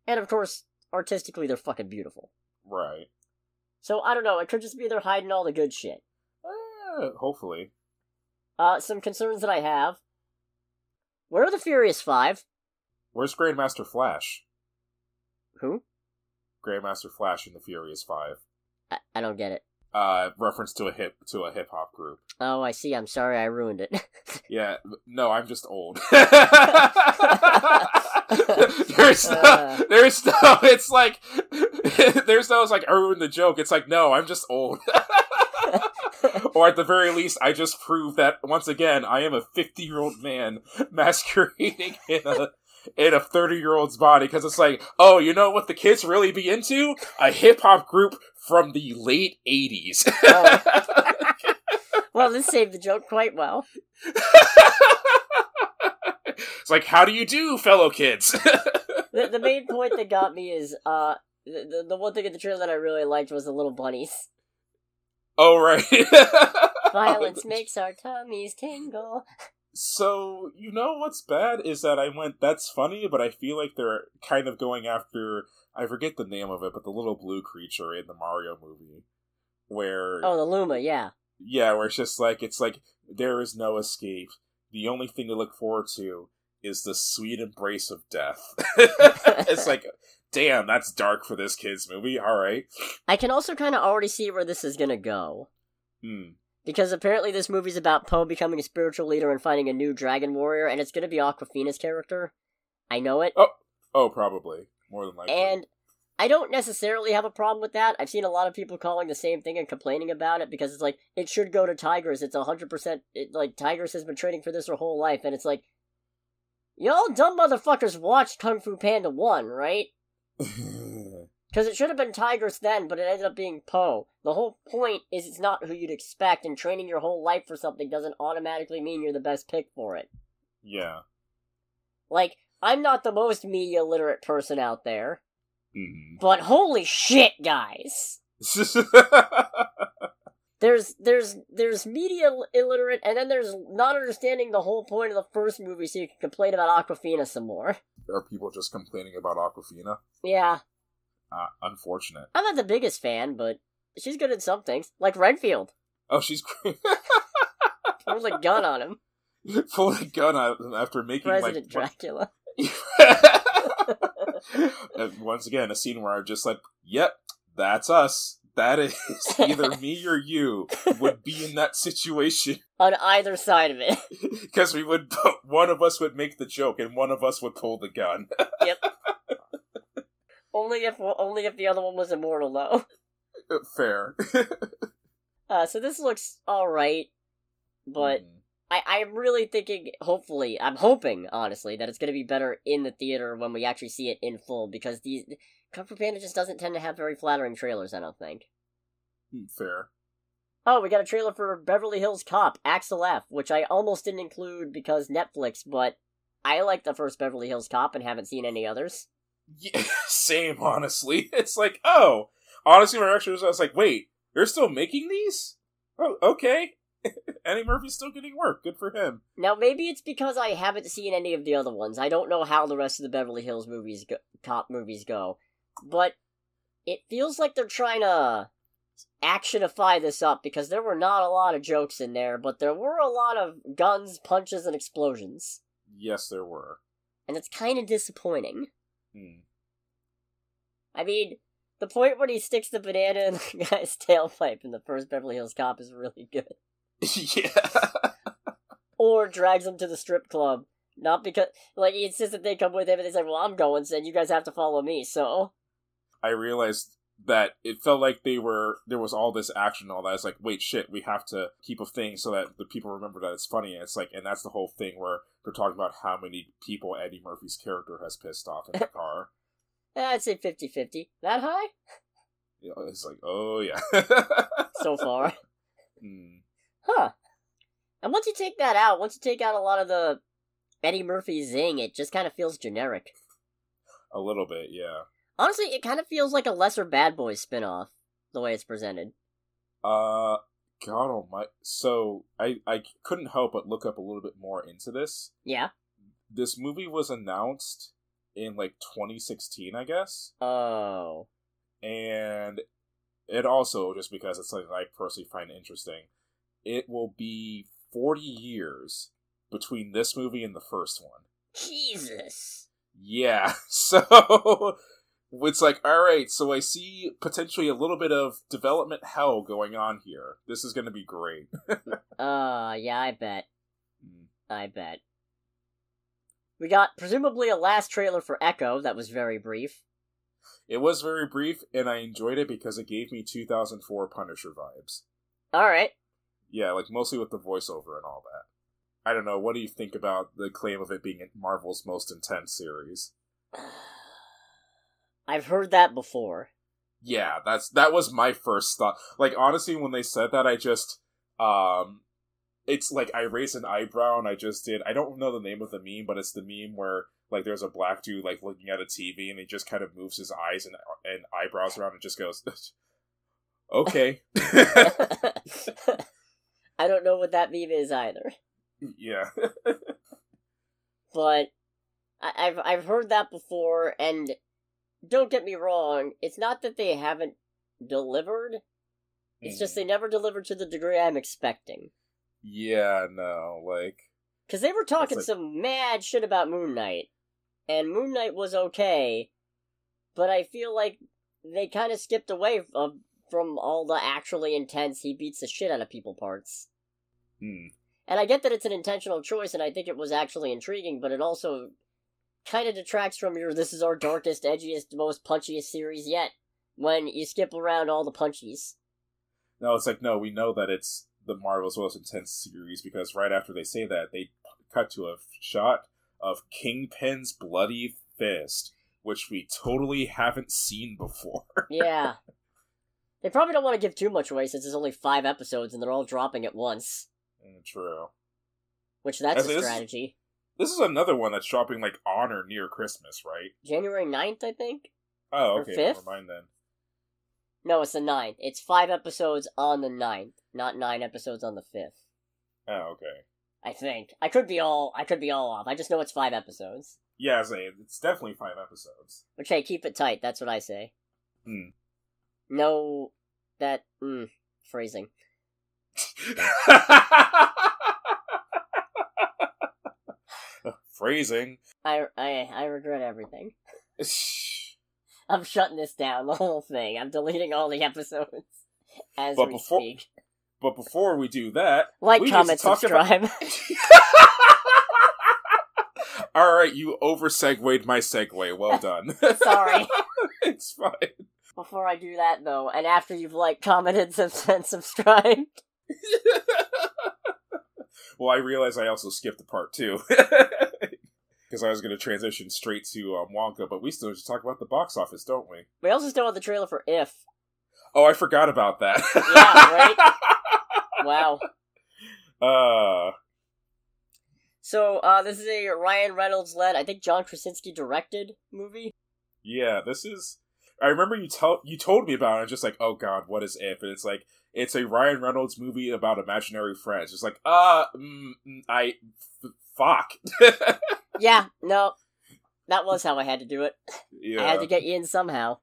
And of course, artistically they're fucking beautiful. right. So I don't know. It could just be they're hiding all the good shit. Uh, hopefully. Uh, some concerns that I have. Where are the Furious Five? Where's Grandmaster Flash? Who? Grandmaster Flash in the Furious Five. I, I don't get it. Uh, reference to a hip to a hip hop group. Oh, I see. I'm sorry, I ruined it. yeah, no, I'm just old. there's no, uh. there's no. It's like there's no. It's like I ruined the joke. It's like no, I'm just old. or at the very least, I just proved that once again I am a 50 year old man masquerading in a in a 30 year old's body because it's like, oh, you know what the kids really be into? A hip hop group from the late 80s. oh. well, this saved the joke quite well. It's like, how do you do, fellow kids? the, the main point that got me is uh, the, the one thing in the trailer that I really liked was the little bunnies. Oh, right. Violence makes our tummies tingle. So, you know what's bad is that I went, that's funny, but I feel like they're kind of going after, I forget the name of it, but the little blue creature in the Mario movie. Where. Oh, the Luma, yeah. Yeah, where it's just like, it's like, there is no escape. The only thing to look forward to is the sweet embrace of death. it's like, damn, that's dark for this kid's movie. All right. I can also kind of already see where this is going to go. Hmm. Because apparently this movie's about Po becoming a spiritual leader and finding a new dragon warrior, and it's going to be Awkwafina's character. I know it. Oh, oh, probably more than likely. And I don't necessarily have a problem with that. I've seen a lot of people calling the same thing and complaining about it because it's like it should go to Tigress. It's hundred percent like Tigress has been training for this her whole life, and it's like y'all dumb motherfuckers watched Kung Fu Panda one, right? Because it should have been Tigress then, but it ended up being Po. The whole point is it's not who you'd expect, and training your whole life for something doesn't automatically mean you're the best pick for it. Yeah. Like, I'm not the most media literate person out there. Mm-hmm. But holy shit, guys! there's there's there's media illiterate, and then there's not understanding the whole point of the first movie, so you can complain about Awkwafina some more. there Are people just complaining about Awkwafina Yeah. Uh, unfortunate. I'm not the biggest fan, but she's good at some things, like Renfield. Oh, she's great. Pulls a gun on him. Pull a gun on him after making President like, Dracula. once again, a scene where I'm just like, "Yep, that's us. That is either me or you would be in that situation on either side of it. Because we would, one of us would make the joke, and one of us would pull the gun. yep. Only if only if the other one was immortal, though. Uh, fair. uh, so this looks all right, but mm. I I'm really thinking. Hopefully, I'm hoping honestly that it's going to be better in the theater when we actually see it in full because these Kung Fu Panda just doesn't tend to have very flattering trailers. I don't think. Hmm, fair. Oh, we got a trailer for Beverly Hills Cop, Axel F, which I almost didn't include because Netflix, but I like the first Beverly Hills Cop and haven't seen any others. Yeah, same, honestly. It's like, oh, honestly, my reaction was, I was like, wait, they're still making these? Oh, okay. Eddie Murphy's still getting work. Good for him. Now, maybe it's because I haven't seen any of the other ones. I don't know how the rest of the Beverly Hills movies go, cop movies go, but it feels like they're trying to actionify this up because there were not a lot of jokes in there, but there were a lot of guns, punches, and explosions. Yes, there were. And it's kind of disappointing. Hmm. I mean, the point when he sticks the banana in the guy's tailpipe in the first Beverly Hills Cop is really good. yeah. or drags him to the strip club. Not because, like, he insists that they come with him and they say, well, I'm going, so you guys have to follow me, so. I realized that it felt like they were there was all this action and all that. It's like, wait, shit, we have to keep a thing so that the people remember that it's funny. And it's like, and that's the whole thing where they're talking about how many people Eddie Murphy's character has pissed off in the car. I'd say 50-50. That high? Yeah, it's like, oh yeah. so far. Hmm. Huh. And once you take that out, once you take out a lot of the Eddie Murphy zing, it just kind of feels generic. A little bit, yeah. Honestly, it kind of feels like a lesser Bad Boys spinoff, the way it's presented. Uh, God almighty. So, I, I couldn't help but look up a little bit more into this. Yeah? This movie was announced in, like, 2016, I guess. Oh. And it also just because it's something I personally find interesting, it will be 40 years between this movie and the first one. Jesus. Yeah, so it's like, all right, so I see potentially a little bit of development hell going on here. This is going to be great. uh, yeah, I bet. Mm. I bet. We got presumably a last trailer for Echo that was very brief. It was very brief, and I enjoyed it because it gave me 2004 Punisher vibes. All right. Yeah, like mostly with the voiceover and all that. I don't know. What do you think about the claim of it being Marvel's most intense series? I've heard that before. Yeah, that's that was my first thought. Like honestly, when they said that, I just um, it's like I raised an eyebrow and I just did. I don't know the name of the meme, but it's the meme where like there's a black dude like looking at a TV and he just kind of moves his eyes and and eyebrows around and just goes, "Okay." I don't know what that meme is either. Yeah. but I, I've I've heard that before, and don't get me wrong, it's not that they haven't delivered. It's mm. just they never delivered to the degree I'm expecting. Yeah, no, like because they were talking like... some mad shit about Moon Knight, and Moon Knight was okay, but I feel like they kind of skipped away from from all the actually intense he beats the shit out of people parts. Hmm. And I get that it's an intentional choice, and I think it was actually intriguing, but it also kind of detracts from your this is our darkest, edgiest, most punchiest series yet when you skip around all the punchies. No, it's like, no, we know that it's the Marvel's most intense series because right after they say that, they cut to a shot of Kingpin's bloody fist, which we totally haven't seen before. yeah. They probably don't want to give too much away since there's only five episodes and they're all dropping at once. Mm, true. Which that's a strategy. This, is another one that's dropping like on or near Christmas, right? January 9th, I think. Oh, okay. Never mind then. No, it's the 9th. It's five episodes on the 9th, not nine episodes on the 5th. Oh, okay. I think. I could be all I could be all off. I just know it's five episodes. Yeah, I say it's definitely five episodes. Which hey, keep it tight, that's what I say. Hmm. No that mm, phrasing. Phrasing. I, I, I regret everything. I'm shutting this down, the whole thing. I'm deleting all the episodes as but we before, speak. But before we do that, like, comment, subscribe. About... all right, you over segued my segue. Well done. Sorry. it's fine. Before I do that, though, and after you've like commented and subscribed, well, I realize I also skipped a part too. Because I was going to transition straight to um, Wonka, but we still just talk about the box office, don't we? We also still have the trailer for If. Oh, I forgot about that. yeah, right? wow. Uh. So, uh, this is a Ryan Reynolds led, I think John Krasinski directed movie. Yeah, this is. I remember you tell you told me about it. I'm just like, oh god, what is if? And it's like it's a Ryan Reynolds movie about imaginary friends. It's like, uh, mm, mm I, f- fuck. yeah, no, that was how I had to do it. Yeah. I had to get you in somehow.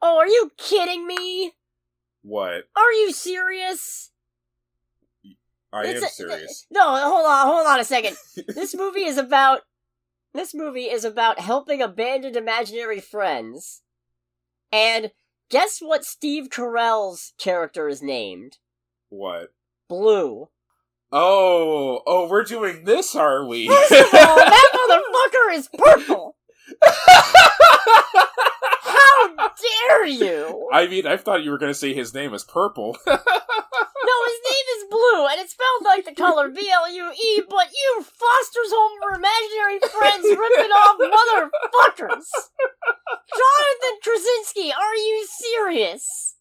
Oh, are you kidding me? What? Are you serious? I it's am a, serious. No, hold on, hold on a second. this movie is about. This movie is about helping abandoned imaginary friends, and Guess what Steve Carell's character is named? What? Blue. Oh, oh, we're doing this, are we? First of all, that motherfucker is purple. How dare you? I mean, I thought you were going to say his name is Purple. no, his name is Blue, and it's spelled like the color B L U E, but you Foster's Home for Imaginary Friends ripping off motherfuckers! Jonathan Krasinski, are you serious?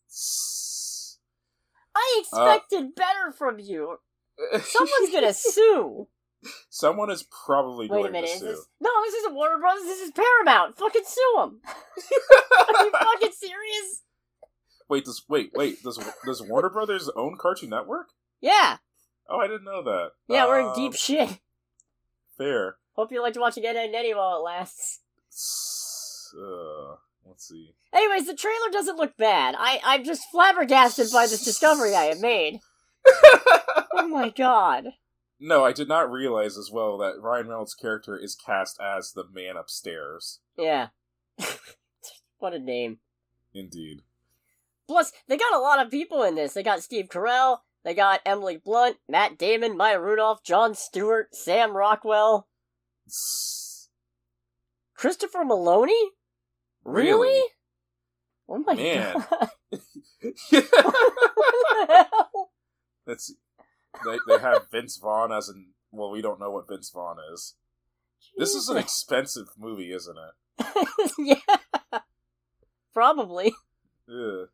I expected uh, better from you. Someone's gonna sue. Someone is probably Wait a minute, is this No, this isn't Warner Brothers, this is Paramount. Fucking sue them. are you fucking serious? Wait, does wait, wait, does does Warner Brothers own Cartoon Network? Yeah. Oh, I didn't know that. Yeah, um, we're in deep um, shit. Fair. Hope you liked watching Ed and Eddie while it lasts. Uh, Let's see. Anyways, the trailer doesn't look bad. I I'm just flabbergasted by this discovery I have made. Oh my god. No, I did not realize as well that Ryan Reynolds' character is cast as the man upstairs. Yeah. what a name. Indeed. Plus, they got a lot of people in this. They got Steve Carell, they got Emily Blunt, Matt Damon, Maya Rudolph, Jon Stewart, Sam Rockwell, Christopher Meloni? Really? Really? Oh my Man. god! what the That's they they have Vince Vaughn as an well, we don't know what Vince Vaughn is. This is an expensive movie, isn't it? yeah, probably. Yeah.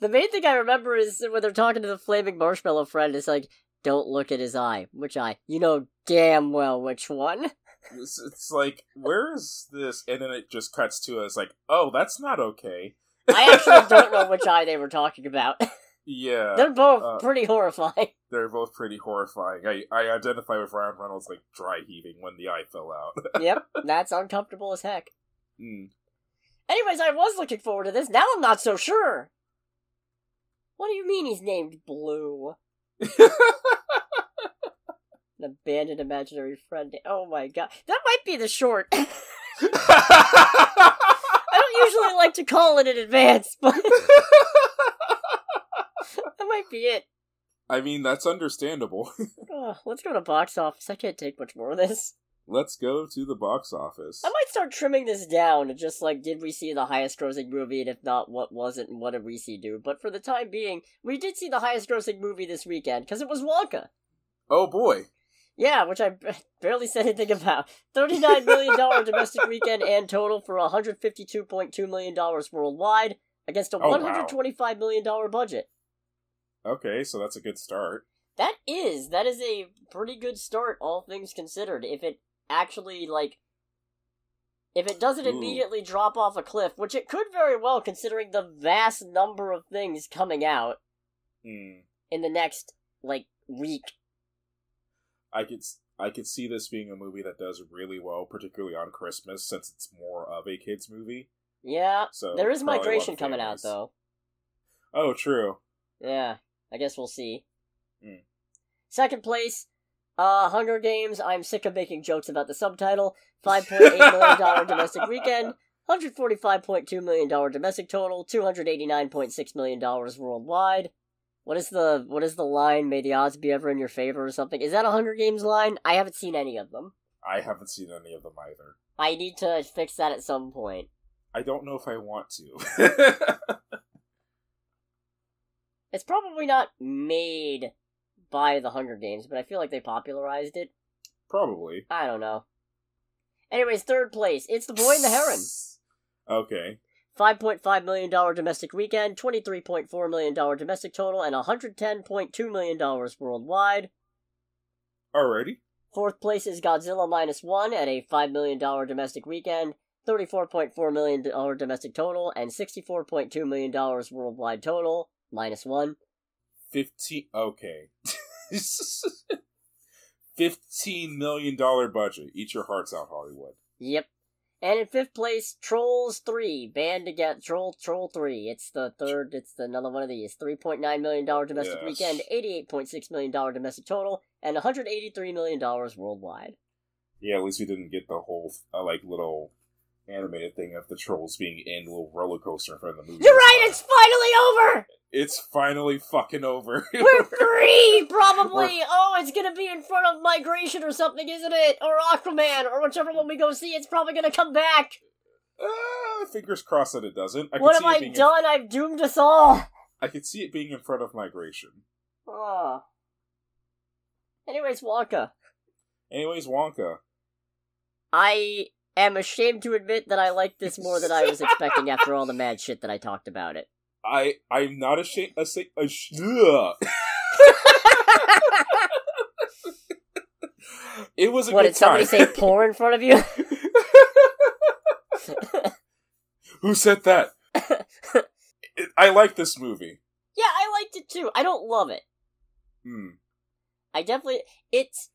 The main thing I remember is when they're talking to the flaming marshmallow friend. It's like, don't look at his eye. Which eye? You know damn well which one. It's, it's like, where is this? And then it just cuts to us like, oh, that's not okay. I actually don't know which eye they were talking about. Yeah, They're both uh, pretty horrifying. they're both pretty horrifying. I, I identify with Ryan Reynolds like dry heaving when the eye fell out. yep, that's uncomfortable as heck. Mm. Anyways, I was looking forward to this. Now I'm not so sure. What do you mean he's named Blue? An abandoned imaginary friend. Oh my god. That might be the short. I don't usually like to call it in advance, but that might be it. I mean, that's understandable. Let's go to box office. I can't take much more of this. Let's go to the box office. I might start trimming this down and just like, did we see the highest grossing movie? And if not, what wasn't? And what did we see do? But for the time being, we did see the highest grossing movie this weekend because it was Wonka. Oh boy. Yeah, which I barely said anything about. $39 million domestic weekend and total for $152.2 million worldwide against a Oh, wow. $125 million budget. Okay, so that's a good start. That is, that is a pretty good start, all things considered. If it actually, like, if it doesn't Ooh. immediately drop off a cliff, which it could very well considering the vast number of things coming out Hmm. in the next, like, week. I could s- I could see this being a movie that does really well, particularly on Christmas, since it's more of a kids movie. Yeah, So there is probably a lot migration coming out, though. Oh, true. Yeah, I guess we'll see. Mm. Second place, uh, Hunger Games. I'm sick of making jokes about the subtitle. Five point eight million dollar domestic weekend. Hundred forty five point two million dollar domestic total. Two hundred eighty nine point six million dollars worldwide. What is the what is the line? May the odds be ever in your favor or something? Is that a Hunger Games line? I haven't seen any of them. I haven't seen any of them either. I need to fix that at some point. I don't know if I want to. It's probably not made by the Hunger Games, but I feel like they popularized it. Probably. I don't know. Anyways, third place. It's The Boy and the Heron. Okay. $5.5 million domestic weekend, $23.4 million domestic total, and $110.2 million worldwide. Alrighty. Fourth place is Godzilla Minus One at a $5 million domestic weekend, $34.4 million domestic total, and $64.2 million worldwide total, minus one. Fifteen. Okay. Fifteen million dollar budget. Eat your hearts out, Hollywood. Yep. And in fifth place, Trolls 3, band together, Troll, Troll 3. It's the third, it's the, another one of these. $3.9 million domestic Yes. weekend, $88.6 million domestic total, and $183 million worldwide. Yeah, at least we didn't get the whole uh, like little animated thing of the trolls being in a little roller coaster in front of the movie. You're right, it's finally over! It's finally fucking over. We're free, probably! Oh, it's gonna be in front of Migration or something, isn't it? Or Aquaman, or whichever one we go see, it's probably gonna come back! Ah, fingers crossed that it doesn't. I what have I done? I've doomed us all! I could see it being in front of migration. Oh. Anyways, Wonka. Anyways, Wonka. I am ashamed to admit that I like this more than I was expecting after all the mad shit that I talked about it. I I'm not ashamed. Ashamed. ash- ugh. it was a what good did somebody time. say? Pour in front of you? Who said that? It- I like this movie. yeah, I liked it too. I don't love it. Hmm. I definitely it's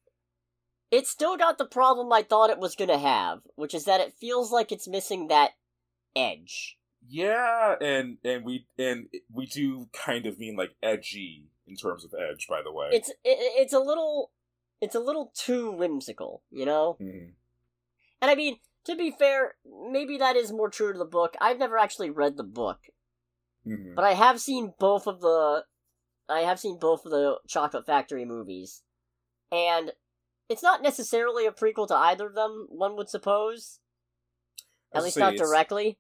it's still got the problem I thought it was gonna have, which is that it feels like it's missing that edge. Yeah, and and we and we do kind of mean like edgy in terms of edge. By the way, it's it, it's a little it's a little too whimsical, you know. Mhm. And I mean, to be fair, maybe that is more true to the book. I've never actually read the book, Mhm. but I have seen both of the I have seen both of the Chocolate Factory movies. And it's not necessarily a prequel to either of them, one would suppose. At least not directly.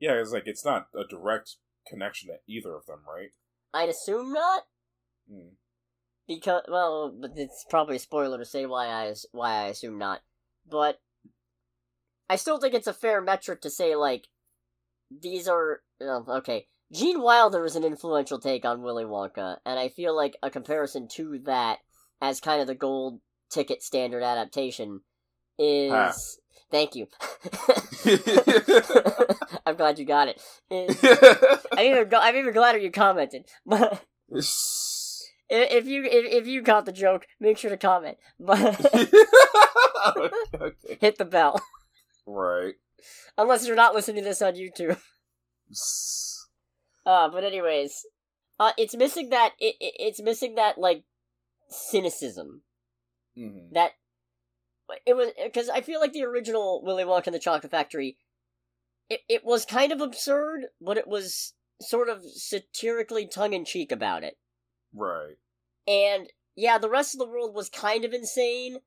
Yeah, it's like it's not a direct connection to either of them, right? I'd assume not. Mm. because well, but it's probably a spoiler to say why I why I assume not. But I still think it's a fair metric to say like these are oh, okay. Gene Wilder is an influential take on Willy Wonka, and I feel like a comparison to that as kind of the gold ticket standard adaptation is. Thank you. I'm glad you got it. I'm even I'm even gladder you commented. But if you if, if you caught the joke, make sure to comment. But okay. hit the bell. Right. Unless you're not listening to this on YouTube. Uh, but anyways, uh, it's missing that it, it it's missing that like cynicism Mhm. that it was because I feel like the original Willy Wonka and the Chocolate Factory, it it was kind of absurd, but it was sort of satirically tongue in cheek about it. Right. And yeah, the rest of the world was kind of insane,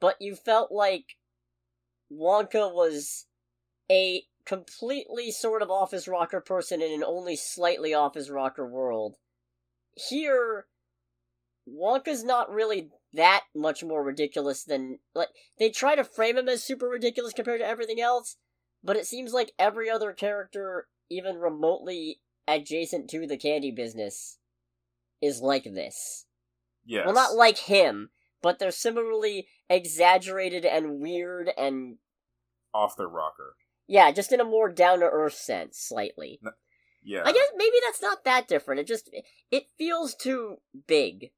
but you felt like Wonka was a completely sort of office rocker person in an only slightly office rocker world. Here, Wonka's not really that much more ridiculous than like they try to frame him as super ridiculous compared to everything else, but it seems like every other character even remotely adjacent to the candy business is like this. Yes. Well, not like him, but they're similarly exaggerated and weird and off their rocker. yeah, just in a more down to earth sense, slightly. Yeah. I guess maybe that's not that different. It just it feels too big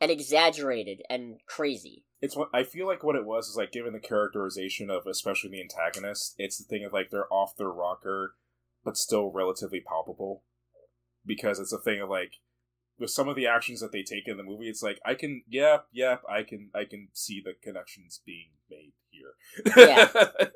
and exaggerated and crazy. it's what I feel like what it was is like given the characterization of especially the antagonist, it's the thing of like they're off their rocker, but still relatively palpable. Because it's a thing of like with some of the actions that they take in the movie, it's like I can yeah, yeah, I can I can see the connections being made here. Yeah.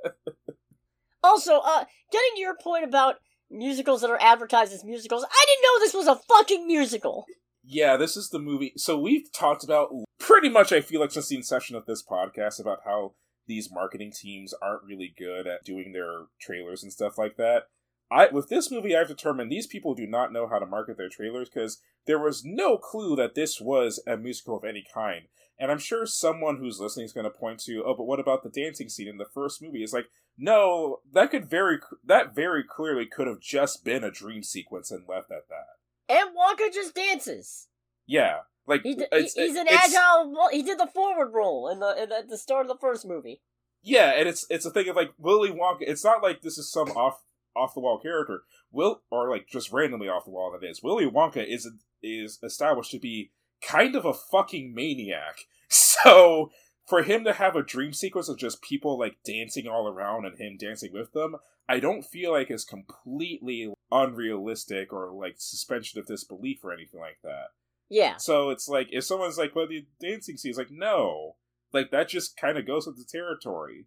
Also, uh, getting to your point about musicals that are advertised as musicals, I didn't know this was a fucking musical. Yeah, this is the movie. So we've talked about pretty much, I feel like, since the inception of this podcast about how these marketing teams aren't really good at doing their trailers and stuff like that. I with this movie, I've determined these people do not know how to market their trailers because there was no clue that this was a musical of any kind. And I'm sure someone who's listening is going to point to, oh, but what about the dancing scene in the first movie? It's like, no, that could very that very clearly could have just been a dream sequence and left at that. And Wonka just dances. Yeah, like He d- he's an agile. He did the forward roll in the, in the at the start of the first movie. Yeah, and it's it's a thing of like Willy Wonka. It's not like this is some off off the wall character. Will or like just randomly off the wall. That is Willy Wonka is is established to be kind of a fucking maniac. So for him to have a dream sequence of just people like dancing all around and him dancing with them, I don't feel like is completely unrealistic or like suspension of disbelief or anything like that. Yeah, So it's like if someone's like, "Well, the dancing scene," is like, no, like that just kind of goes with the territory.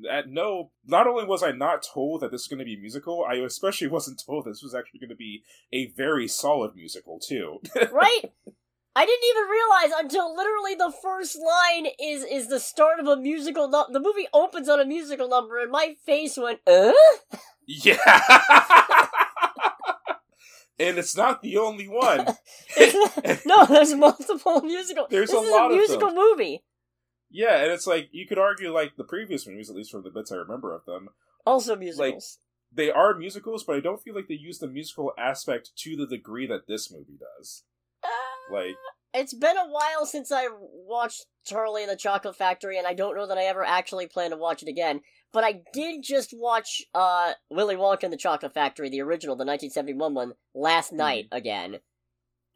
That no, not only was I not told that this was going to be musical, I especially wasn't told this was actually going to be a very solid musical too. right. I didn't even realize until literally the first line is is the start of a musical. Nu- the movie opens on a musical number, and my face went, "Uh." yeah, and it's not the only one. no, there's multiple musical. There's this a is lot a of musical them. movie. Yeah, and it's like you could argue like the previous movies, at least from the bits I remember of them, Also musicals. they are musicals, but I don't feel like they use the musical aspect to the degree that this movie does. Like, it's been a while since I watched Charlie and the Chocolate Factory, and I don't know that I ever actually plan to watch it again. But I did just watch uh, Willy Wonka and the Chocolate Factory, the original, the 1971 one, last night again,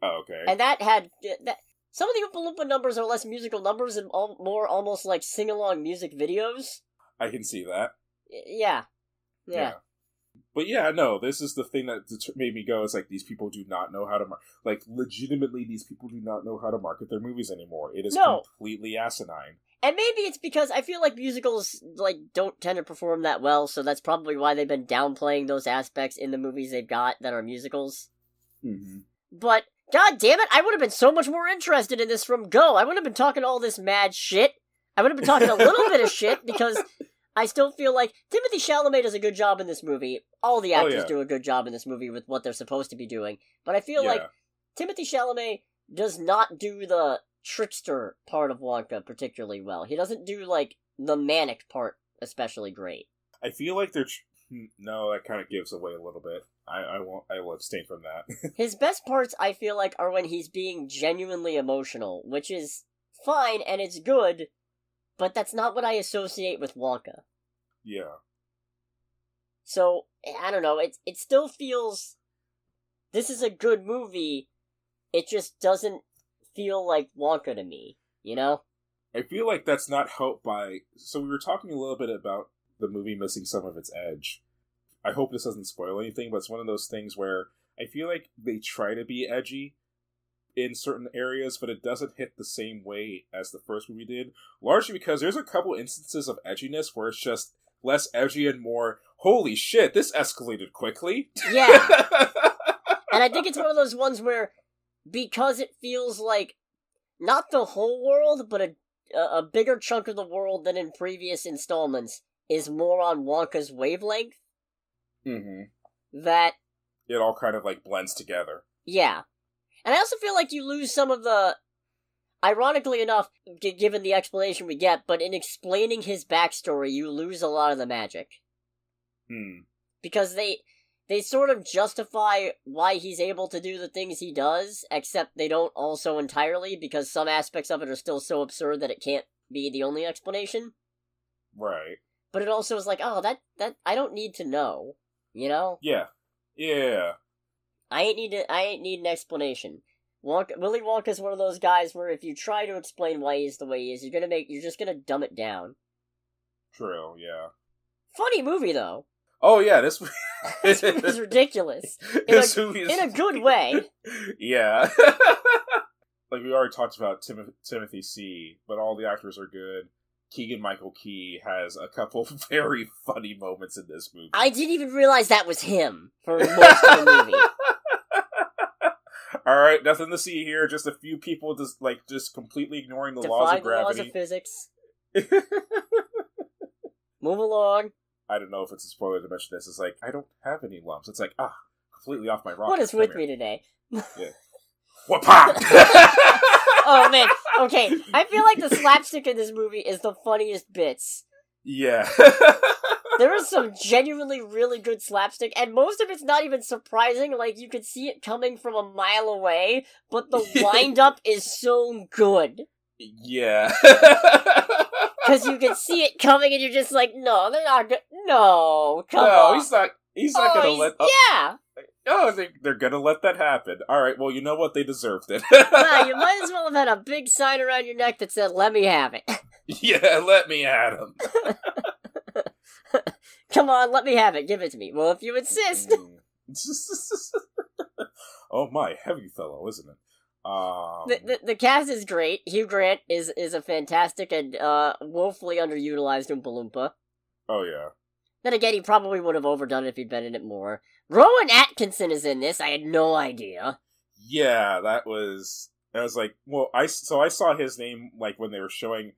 oh, okay. and that had that. Some of the Oompa Loompa numbers are less musical numbers and al- more almost like sing along music videos. I can see that. Y- Yeah, yeah. But yeah, no, this is the thing that made me go. It's like these people do not know how to mar- like legitimately. These people do not know how to market their movies anymore. It is no. completely asinine. And maybe it's because I feel like musicals like don't tend to perform that well, so that's probably why they've been downplaying those aspects in the movies they've got that are musicals. Mm-hmm. But god damn it, I would have been so much more interested in this from Go. I wouldn't have been talking all this mad shit. I would have been talking a little bit of shit because I still feel like Timothy Chalamet does a good job in this movie. All the oh, actors oh, yeah. do a good job in this movie with what they're supposed to be doing. But I feel yeah. like Timothy Chalamet does not do the trickster part of Wonka particularly well. He doesn't do like the manic part especially great. I feel like they're hmm, no, that kind of gives away a little bit. I, I won't. I will abstain from that. His best parts, I feel like, are when he's being genuinely emotional, which is fine and it's good, but that's not what I associate with Wonka. Yeah. So I don't know. It it still feels. This is a good movie. It just doesn't feel like Wonka to me, you know? I feel like that's not helped by. So we were talking a little bit about the movie missing some of its edge. I hope this doesn't spoil anything, but it's one of those things where I feel like they try to be edgy in certain areas, but it doesn't hit the same way as the first movie did. Largely because there's a couple instances of edginess where it's just less edgy and more, holy shit, this escalated quickly. Yeah. and I think it's one of those ones where because it feels like not the whole world, but a a bigger chunk of the world than in previous installments is more on Wonka's wavelength. Mm-hmm. That it all kind of like blends together. Yeah, and I also feel like you lose some of the. Ironically enough, g- given the explanation we get, but in explaining his backstory, you lose a lot of the magic. Hmm. Because they they sort of justify why he's able to do the things he does, except they don't also entirely because some aspects of it are still so absurd that it can't be the only explanation. Right. But it also is like, oh, that that I don't need to know, you know? Yeah. Yeah. I ain't need to, I ain't need an explanation. Wonka, Willy Wonka's one of those guys where if you try to explain why he's the way he is, you're gonna make you're just gonna dumb it down. True. Yeah. Funny movie though. Oh yeah, this this is ridiculous in a, in a good way. Yeah, like we already talked about Tim- Timothy C, but all the actors are good. Keegan Michael Key has a couple very funny moments in this movie. I didn't even realize that was him for most of the movie. All right, nothing to see here. Just a few people just like just completely ignoring the laws of gravity, laws of physics. Move along. I don't know if it's a spoiler to mention this. It's like I don't have any lumps. It's like ah, completely off my rocker. What is with me today? yeah. What pop? oh man. Okay, I feel like the slapstick in this movie is the funniest bits. Yeah. There is some genuinely really good slapstick, and most of it's not even surprising. Like you could see it coming from a mile away, but the wind up is so good. Yeah. Because you can see it coming, and you're just like, no, they're not. Go- no, come no, on. he's not. He's not oh, gonna he's, let. yeah. Oh, they, they're gonna let that happen. All right. Well, you know what? They deserved it. you might as well have had a big sign around your neck that said, "Let me have it." yeah, let me have him. Come on, let me have it. Give it to me. Well, if you insist. oh my, heavy fellow, isn't it? Um, the, the, the cast is great. Hugh Grant is is a fantastic and uh, woefully underutilized Oompa Loompa. Oh yeah. Then again, he probably would have overdone it if he'd been in it more. Rowan Atkinson is in this. I had no idea. Yeah, that was. I was like, well, I so I saw his name like when they were showing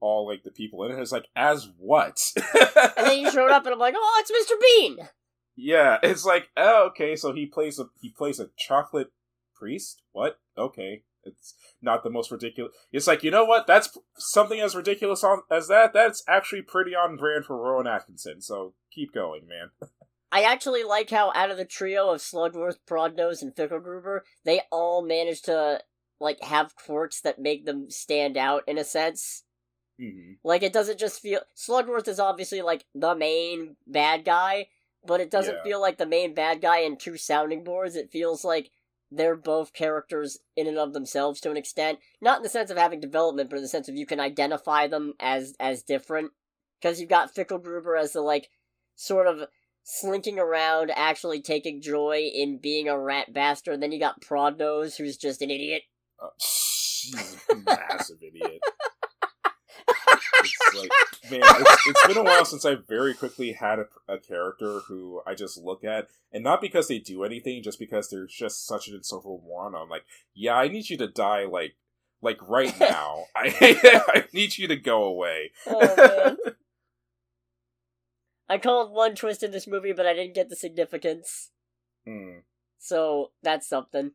all like the people in it. I was like, as what? and then he showed up, and I'm like, oh, it's Mr. Bean. Yeah, it's like, oh, okay, so he plays a he plays a chocolate priest. What? Okay, it's not the most ridiculous. It's like you know what? That's something as ridiculous on, as that. That's actually pretty on brand for Rowan Atkinson. So keep going, man. I actually like how out of the trio of Slugworth, Prodnose, and Fickelgruber, they all manage to like have quirks that make them stand out in a sense. Mm-hmm. Like it doesn't just feel Slugworth is obviously like the main bad guy, but it doesn't yeah. feel like the main bad guy in two sounding boards. It feels like they're both characters in and of themselves to an extent. Not in the sense of having development, but in the sense of you can identify them as as different. Because you've got Fickelgruber as the like sort of slinking around, actually taking joy in being a rat bastard. And Then you got Prodnose, who's just an idiot. Uh, massive idiot. It's like, man, it's, it's been a while since I very quickly had a, a, character who I just look at, and not because they do anything, just because they're just such an insufferable moron. I'm like, yeah, I need you to die, like, like right now. I I need you to go away. Oh, I called one twist in this movie, but I didn't get the significance. Hmm. So that's something.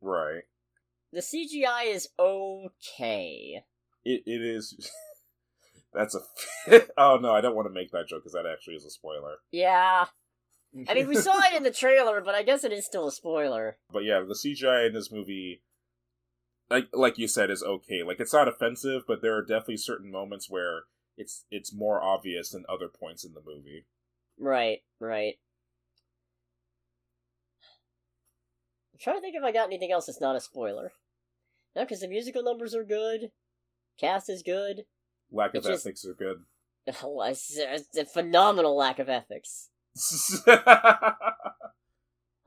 Right. The CGI is okay. It it is. That's a. oh no, I don't want to make that joke because that actually is a spoiler. Yeah. I mean, we saw it in the trailer, but I guess it is still a spoiler. But yeah, the CGI in this movie, like like you said, is okay. Like it's not offensive, but there are definitely certain moments where it's it's more obvious than other points in the movie. Right, right. I'm trying to think if I got anything else that's not a spoiler. No, because the musical numbers are good, cast is good. Lack of it's ethics are good. It's a phenomenal lack of ethics.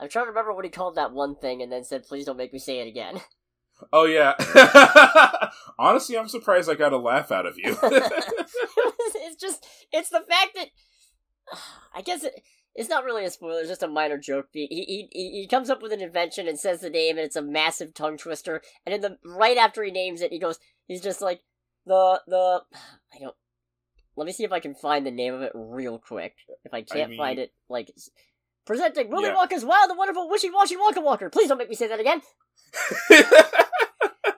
I'm trying to remember what he called that one thing and then said, please don't make me say it again. Oh, yeah. Honestly, I'm surprised I got a laugh out of you. it's just, it's the fact that. I guess it, it's not really a spoiler, it's just a minor joke. He, he, he, he comes up with an invention and says the name, and it's a massive tongue twister. And in the right after he names it, he goes, he's just like, the the I don't. Let me see if I can find the name of it real quick. If I can't I mean, find it, like presenting Willy yeah. Wonka's Wild and Wonderful Wishy Washy Wonka Walker. Please don't make me say that again.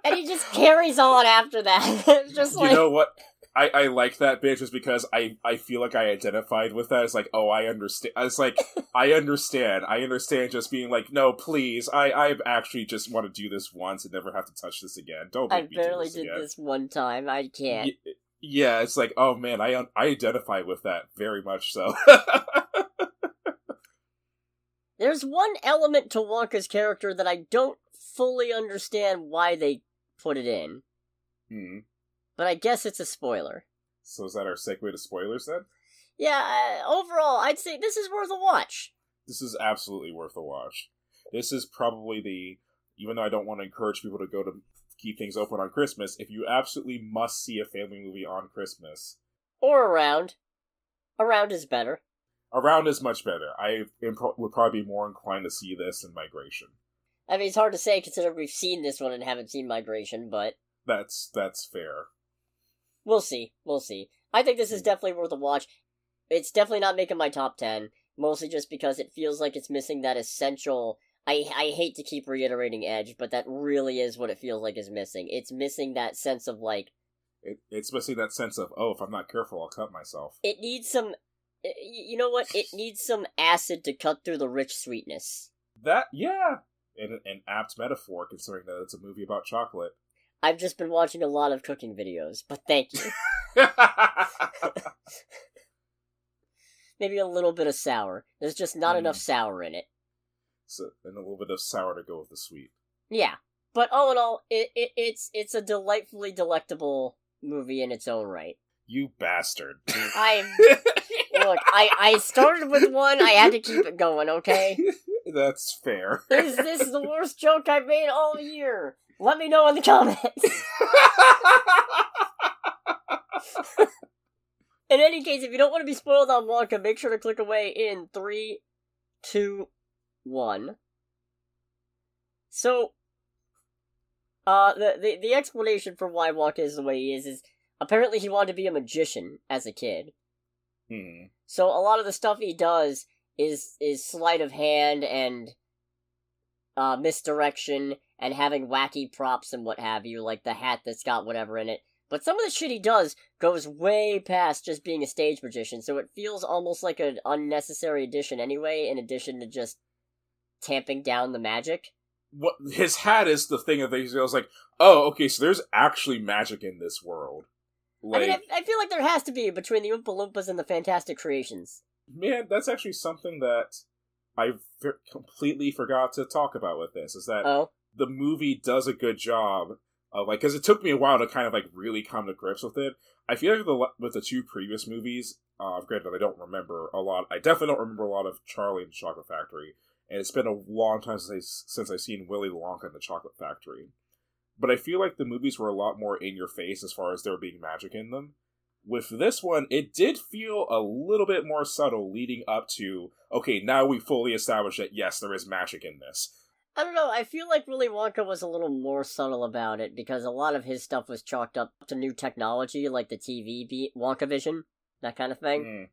and he just carries on after that. it's just like you know what. I, I like that bit just because I, I feel like I identified with that. It's like, oh, I understand. It's like, I understand. I understand just being like, no, please. I, I actually just want to do this once and never have to touch this again. Don't I barely this did again. this one time. I can't. Yeah, it's like, oh man, I, I identify with that very much so. There's one element to Wonka's character that I don't fully understand why they put it in. Hmm but I guess it's a spoiler. So is that our segue to spoilers then? Yeah, uh, overall, I'd say this is worth a watch. This is absolutely worth a watch. This is probably the, even though I don't want to encourage people to go to keep things open on Christmas, if you absolutely must see a family movie on Christmas. Or around. Around is better. Around is much better. I would probably be more inclined to see this than Migration. I mean, it's hard to say considering we've seen this one and haven't seen Migration, but. That's that's fair. We'll see. We'll see. I think this is hmm. definitely worth a watch. It's definitely not making my top 10, mostly just because it feels like it's missing that essential. I, I hate to keep reiterating Edge, but that really is what it feels like is missing. It's missing that sense of like. It, it's missing that sense of, oh, if I'm not careful, I'll cut myself. It needs some. You know what? It needs some acid to cut through the rich sweetness. That, yeah. An, an apt metaphor, considering that it's a movie about chocolate. I've just been watching a lot of cooking videos, but thank you. Maybe a little bit of sour. There's just not mm. enough sour in it. So, and a little bit of sour to go with the sweet. Yeah, but all in all, it, it it's it's a delightfully delectable movie in its own right. You bastard! I'm look. I I started with one. I had to keep it going. Okay. That's fair. Is this the worst joke I've made all year? Let me know in the comments. in any case, if you don't want to be spoiled on Wonka, make sure to click away in three, two, one. So, uh, the, the, the explanation for why Wonka is the way he is is apparently he wanted to be a magician as a kid. Hmm. So a lot of the stuff he does is is sleight of hand and uh, misdirection and having wacky props and what have you, like the hat that's got whatever in it. But some of the shit he does goes way past just being a stage magician, so it feels almost like an unnecessary addition anyway, in addition to just tamping down the magic. What his hat is the thing that they was like, oh, okay, so there's actually magic in this world. Like, I mean, I, I feel like there has to be between the Oompa Loompas and the Fantastic Creations. Man, that's actually something that I completely forgot to talk about with this. Is that oh? the movie does a good job of like because it took me a while to kind of like really come to grips with it. I feel like the with the two previous movies, Uh, granted, I don't remember a lot. I definitely don't remember a lot of Charlie and the Chocolate Factory, and it's been a long time since I, since I've seen Willy Wonka and the Chocolate Factory. But I feel like the movies were a lot more in your face as far as there being magic in them. With this one, it did feel a little bit more subtle leading up to, okay, now we fully established that yes, there is magic in this. I don't know. I feel like Willy Wonka was a little more subtle about it because a lot of his stuff was chalked up to new technology, like the TV beat Wonka Vision, that kind of thing. Mm,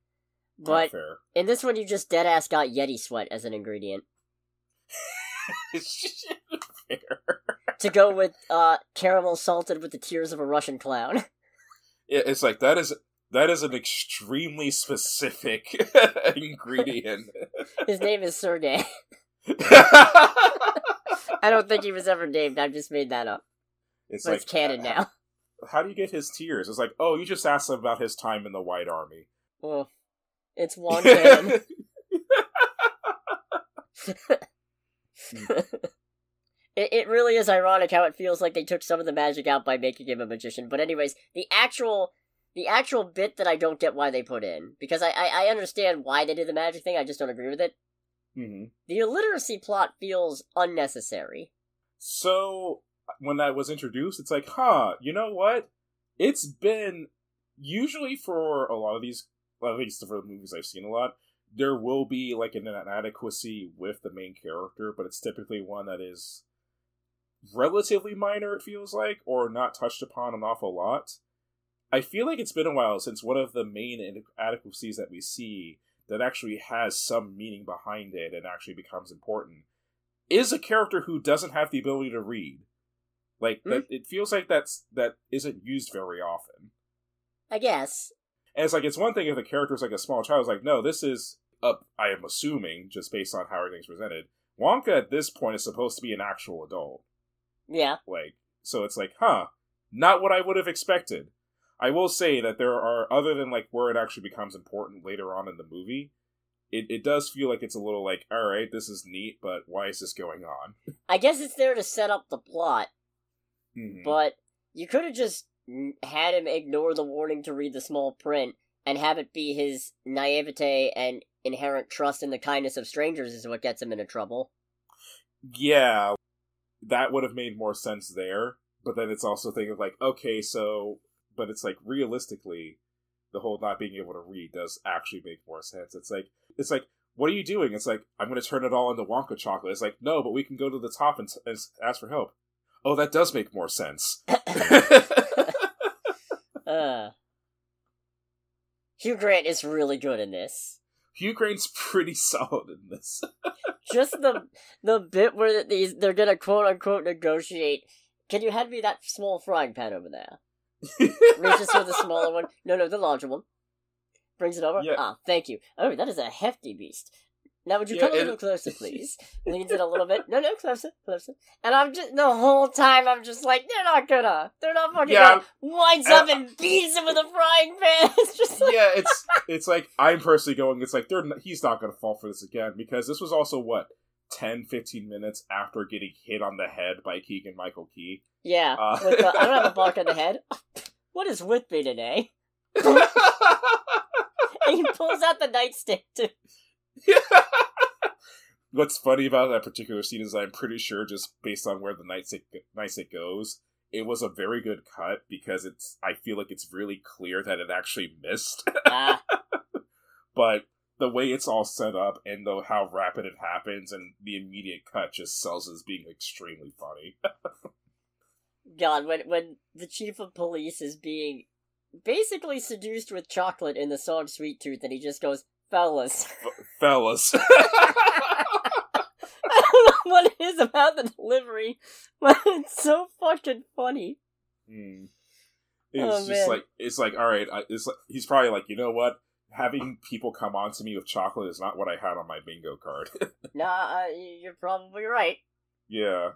but in this one, you just dead ass got Yeti sweat as an ingredient. to go with uh, caramel salted with the tears of a Russian clown. It's like that is that is an extremely specific ingredient. His name is Sergey. I don't think he was ever named. I just made that up. It's but like it's canon now. How do you get his tears? It's like, oh, you just asked him about his time in the White Army. Well, it's one canon. Hmm. It, it really is ironic how it feels like they took some of the magic out by making him a magician. But anyways, the actual the actual bit that I don't get why they put in because I I, I understand why they did the magic thing. I just don't agree with it. Mm-hmm. The illiteracy plot feels unnecessary. So when that was introduced, it's like, huh, you know what? It's been usually for a lot of these, at least for the movies I've seen a lot, there will be like an inadequacy with the main character, but it's typically one that is relatively minor. It feels like, or not touched upon an awful lot. I feel like it's been a while since one of the main inadequacies that we see that actually has some meaning behind it and actually becomes important is a character who doesn't have the ability to read. Like mm-hmm. that, it feels like that's that isn't used very often. I guess. And it's like it's one thing if the character is like a small child. It's like no, this is up. I am assuming just based on how everything's presented. Wonka at this point is supposed to be an actual adult. Yeah. Like so, it's like, huh, not what I would have expected. I will say that there are other than like where it actually becomes important later on in the movie. It, it does feel like it's a little like, all right, this is neat, but why is this going on? I guess it's there to set up the plot, mm-hmm. but you could have just had him ignore the warning to read the small print and have it be his naivete and inherent trust in the kindness of strangers is what gets him into trouble. Yeah, that would have made more sense there. But then it's also thinking like, okay, so but it's like realistically, the whole not being able to read does actually make more sense. It's like it's like what are you doing? It's like I'm going to turn it all into Wonka chocolate. It's like no, but we can go to the top and, and ask for help. Oh, that does make more sense. uh, Hugh Grant is really good in this. Hugh Grant's pretty solid in this. Just the the bit where these they're gonna quote unquote negotiate. Can you hand me that small frying pan over there? Reaches for the smaller one. No, no, the larger one. Brings it over. Yeah. Ah, thank you. Oh, that is a hefty beast. Now, would you yeah, come a little closer, please? Leans in a little bit. No, no, closer, closer. And I'm just the whole time I'm just like, they're not gonna, they're not fucking yeah, gonna. Winds up and beats him with a frying pan. It's just like... yeah, it's it's like I'm personally going. It's like they're he's not gonna fall for this again because this was also what 10, 15 minutes after getting hit on the head by Keegan Michael Key. Yeah. Uh, with, uh, I don't have a block on the head. What is with me today? and he pulls out the nightstick too. What's funny about that particular scene is I'm pretty sure, just based on where the nightstick nightstick goes, it was a very good cut because it's. I feel like it's really clear that it actually missed. Ah. but the way it's all set up and the how rapid it happens and the immediate cut just sells as being extremely funny. God, when when the chief of police is being basically seduced with chocolate in the song Sweet Tooth and he just goes, Fellas. Fellas. I don't know what it is about the delivery, but it's so fucking funny. Mm. It's oh, just man. like it's like all right. It's like, he's probably like you know what having people come on to me with chocolate is not what I had on my bingo card. nah, uh, you're probably right. Yeah.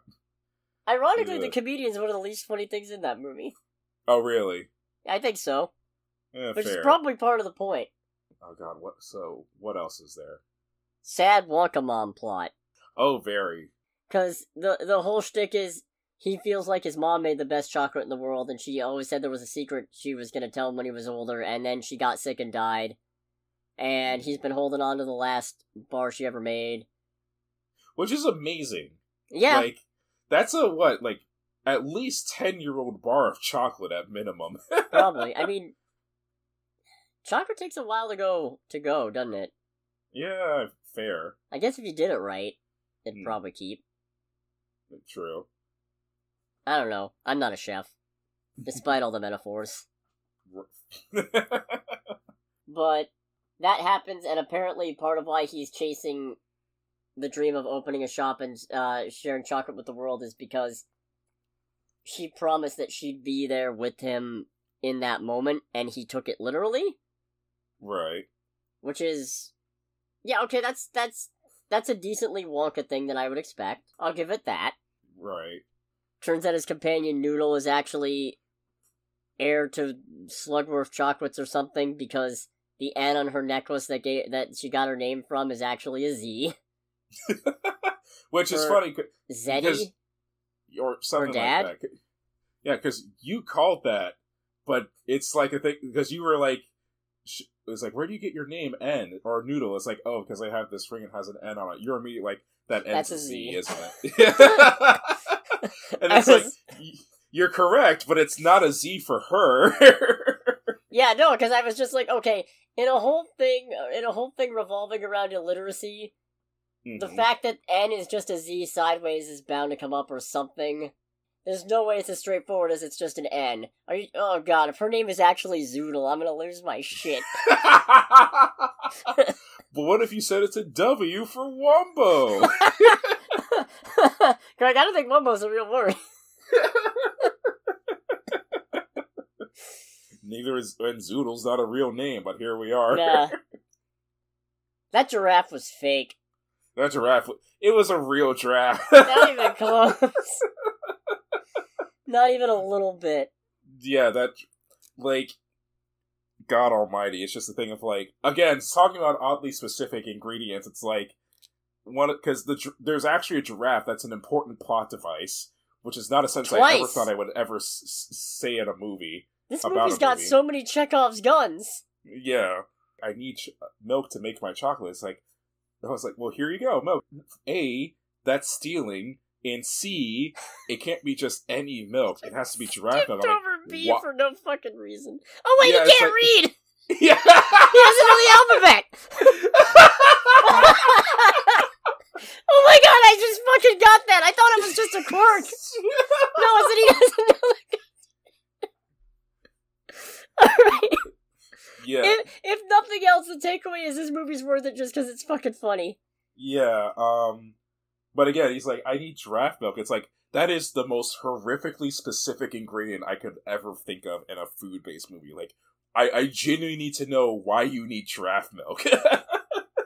Ironically, yeah. the comedian's one of the least funny things in that movie. Oh, really? I think so. Yeah, Which fair. is probably part of the point. Oh god, what? So what else is there? Sad Wonka mom plot. Oh, very. Because the the whole shtick is he feels like his mom made the best chocolate in the world, and she always said there was a secret she was gonna tell him when he was older, and then she got sick and died and he's been holding on to the last bar she ever made. Which is amazing. Yeah. Like, that's a, what, like, at least 10 year old bar of chocolate at minimum. Probably. I mean, chocolate takes a while to go, to go, doesn't it? Yeah, fair. I guess if you did it right, it'd Hmm. probably keep. True. I don't know. I'm not a chef, despite all the metaphors. But that happens, and apparently part of why he's chasing the dream of opening a shop and uh, sharing chocolate with the world is because she promised that she'd be there with him in that moment, and he took it literally, right. which is, yeah, okay, that's that's that's a decently Wonka thing that I would expect. I'll give it that. Right. Turns out his companion Noodle is actually heir to Slugworth chocolates or something because the N on her necklace that gave, that she got her name from is actually a Z. Which is funny. Zeddy? Or something dad? like that. Yeah, because you called that, but it's like a thing because you were like, it was like, where do you get your name N or Noodle? It's like, oh, because I have this ring and has an N on it. You're immediately like, that N's That's a Z, isn't it? and it's like, was- you're correct, but it's not a Z for her. Yeah, no, because I was just like, okay, in a whole thing, in a whole thing revolving around illiteracy, the Mhm. fact that N is just a Z sideways is bound to come up or something. There's no way it's as straightforward as it's just an N. Are you? Oh god, if her name is actually Zoodle, I'm gonna lose my shit. but what if you said it's a W for Wumbo? Greg, I don't think Wumbo's a real word. Neither is and Zoodle's not a real name, but here we are. Nah. That giraffe was fake. That giraffe, it was a real giraffe. Not even close. Not even a little bit. yeah, that like God Almighty. It's just a thing of like again talking about oddly specific ingredients. It's like one because the there's actually a giraffe that's an important plot device, which is not a sentence I ever thought I would ever s- say in a movie. This movie's a got movie. so many Chekhov's guns. Yeah, I need ch- milk to make my chocolate. It's like I was like, well, here you go, milk. A, that's stealing, and C, it can't be just any milk. It has to be giraffe milk. Over B "Wha- for no fucking reason. Oh wait, Yeah, he can't like- read. yeah. He doesn't know the alphabet. oh my god, I just fucking got that. I thought it was just a quirk. No, it's that he doesn't know the Alright. yeah, If, if nothing else, the takeaway is this movie's worth it just because it's fucking funny. yeah. Um, but again, he's like, I need giraffe milk. It's like that is the most horrifically specific ingredient I could ever think of in a food-based movie. Like, I, I genuinely need to know why you need giraffe milk.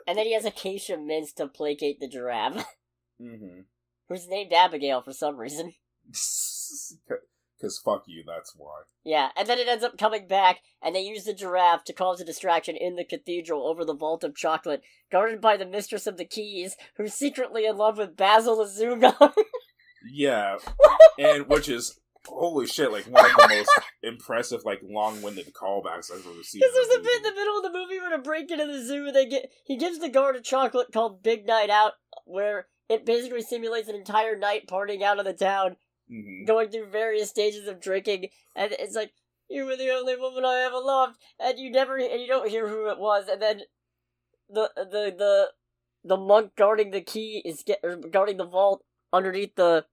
And then he has acacia mints to placate the giraffe, mm-hmm. who's named Abigail for some reason. Because fuck you, that's why. Yeah, and then it ends up coming back, and they use the giraffe to cause a distraction in the cathedral over the vault of chocolate, guarded by the mistress of the keys, who's secretly in love with Basil Azuga. Yeah, and which is holy shit, like one of the most impressive, like long-winded callbacks I've ever seen. Because there's a bit in the middle of the movie where to break into the zoo, and they get he gives the guard a chocolate called Big Night Out, where it basically simulates an entire night partying out of the town, Mhm. going through various stages of drinking, and it's like you were the only woman I ever loved, and you never and you don't hear who it was, and then the the the the monk guarding the key is get guarding the vault underneath the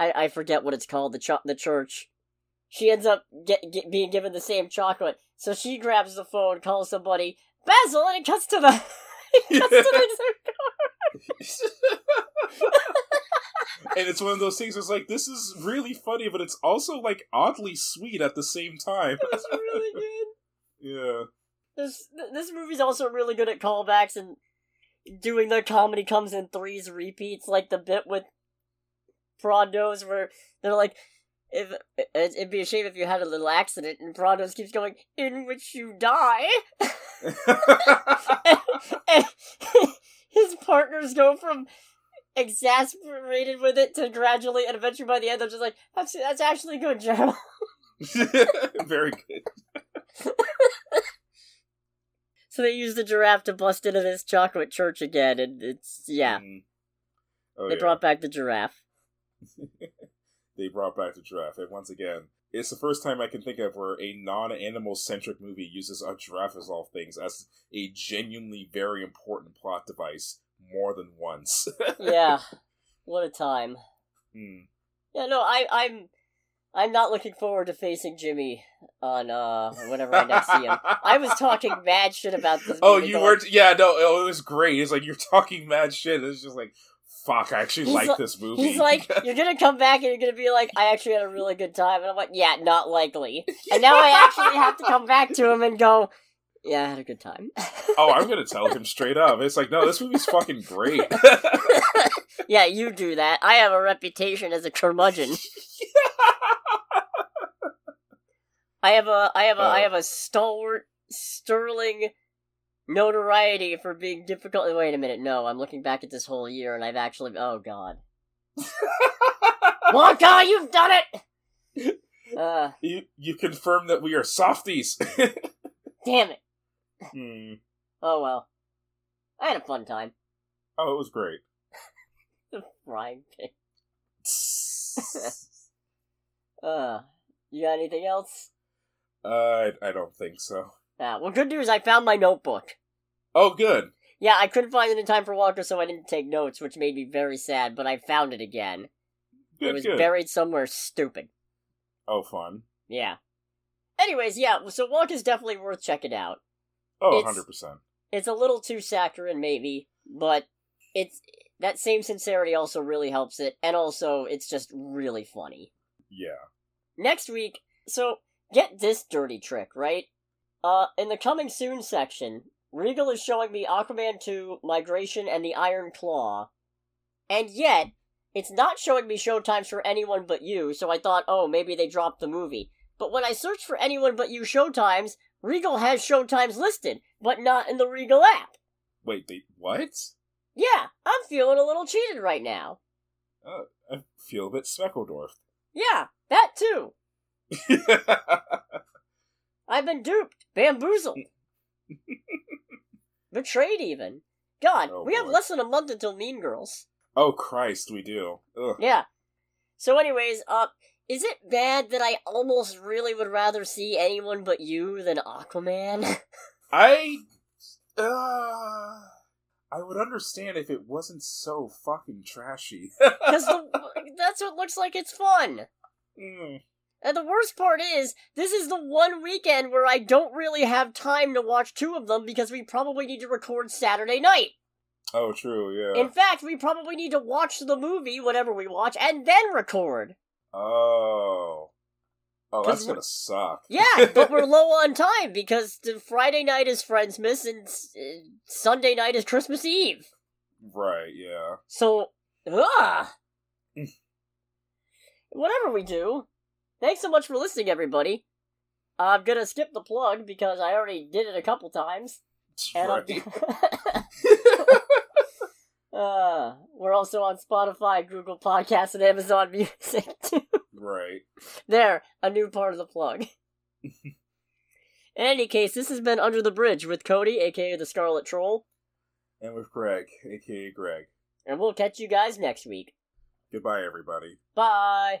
I I forget what it's called the ch- the church. She ends up get, get being given the same chocolate, so she grabs the phone, calls somebody Basil, and it cuts to the it cuts to the and it's one of those things. It's like this is really funny, but it's also like oddly sweet at the same time. It's really good. yeah, This this movie's also really good at callbacks and doing the comedy comes in threes repeats, like the bit with Prodnose where they're like, "If it- it'd be a shame if you had a little accident," and Prodnose keeps going, "In which you die," and his partners go from exasperated with it to gradually, and eventually by the end, they're just like, "That's that's actually good, Gerald." very good. So they use the giraffe to bust into this chocolate church again, and it's yeah. Mm. Oh, they yeah. brought back the giraffe. they brought back the giraffe, and once again, it's the first time I can think of where a non-animal centric movie uses a giraffe as all things as a genuinely very important plot device more than once. yeah, what a time. Hmm. Yeah, no, I, I'm, I'm not looking forward to facing Jimmy on uh whenever I next see him. I was talking mad shit about this. Oh, you going- were? Yeah, no, oh, it was great. It's like you're talking mad shit. It's just like, fuck, I actually like like- this movie. He's like, you're gonna come back and you're gonna be like, I actually had a really good time, and I'm like, yeah, not likely. And now I actually have to come back to him and go, yeah, I had a good time. oh, I'm gonna tell him straight up. It's like, no, this movie's fucking great. yeah, you do that. I have a reputation as a curmudgeon. I have a, I have a, I Oh. have a stalwart, sterling notoriety for being difficult. Wait a minute, no, I'm looking back at this whole year, and I've actually, oh god, Wonka, you've done it. Uh, you you confirm that we are softies. damn it. Hmm. Oh well, I had a fun time. Oh, it was great. The frying pan. Uh, you got anything else? uh, I, I don't think so. Ah, well, good news. I found my notebook. Oh, good. Yeah, I couldn't find it in time for Wonka, so I didn't take notes, which made me very sad. But I found it again. Good, it was good. buried somewhere stupid. Oh, fun. Yeah. Anyways, yeah. So Wonka's definitely worth checking out. Oh, It's- 100%. It's a little too saccharine, maybe, but it's that same sincerity also really helps it, and also it's just really funny. Yeah. Next week, so get this dirty trick, right? Uh, in the coming soon section, Regal is showing me Aquaman 2, Migration, and the Iron Claw. And yet, it's not showing me showtimes for anyone but you, so I thought, oh, maybe they dropped the movie. But when I searched for anyone but you showtimes, Regal has showtimes listed, but not in the Regal app. Wait, they what? Yeah, I'm feeling a little cheated right now. Uh, I feel a bit Speckledorf. Yeah, that too. I've been duped, bamboozled, betrayed even. God, Oh, we have less than a month until Mean Girls. oh, Christ, we do. Ugh. Yeah. So, anyways, uh, is it bad that I almost really would rather see anyone but you than Aquaman? I. Uh, I would understand if it wasn't so fucking trashy. Because that's what looks like it's fun. Mm. And the worst part is, this is the one weekend where I don't really have time to watch two of them because we probably need to record Saturday night. Oh, true, yeah. In fact, we probably need to watch the movie, whatever we watch, and then record. oh. Oh, that's gonna suck. Yeah, but we're low on time because the Friday night is Friendsmas and uh, Sunday night is Christmas Eve. Right, yeah. So, ugh. Whatever we do, thanks so much for listening, everybody. I'm gonna skip the plug because I already did it a couple times. And right. uh, we're also on Spotify, Google Podcasts, and Amazon Music. too. right. there, a new part of the plug. In any case, this has been Under the Bridge with Cody, aka the Scarlet Troll, And with Greg, aka Greg. and we'll catch you guys next week. Goodbye, everybody. Bye!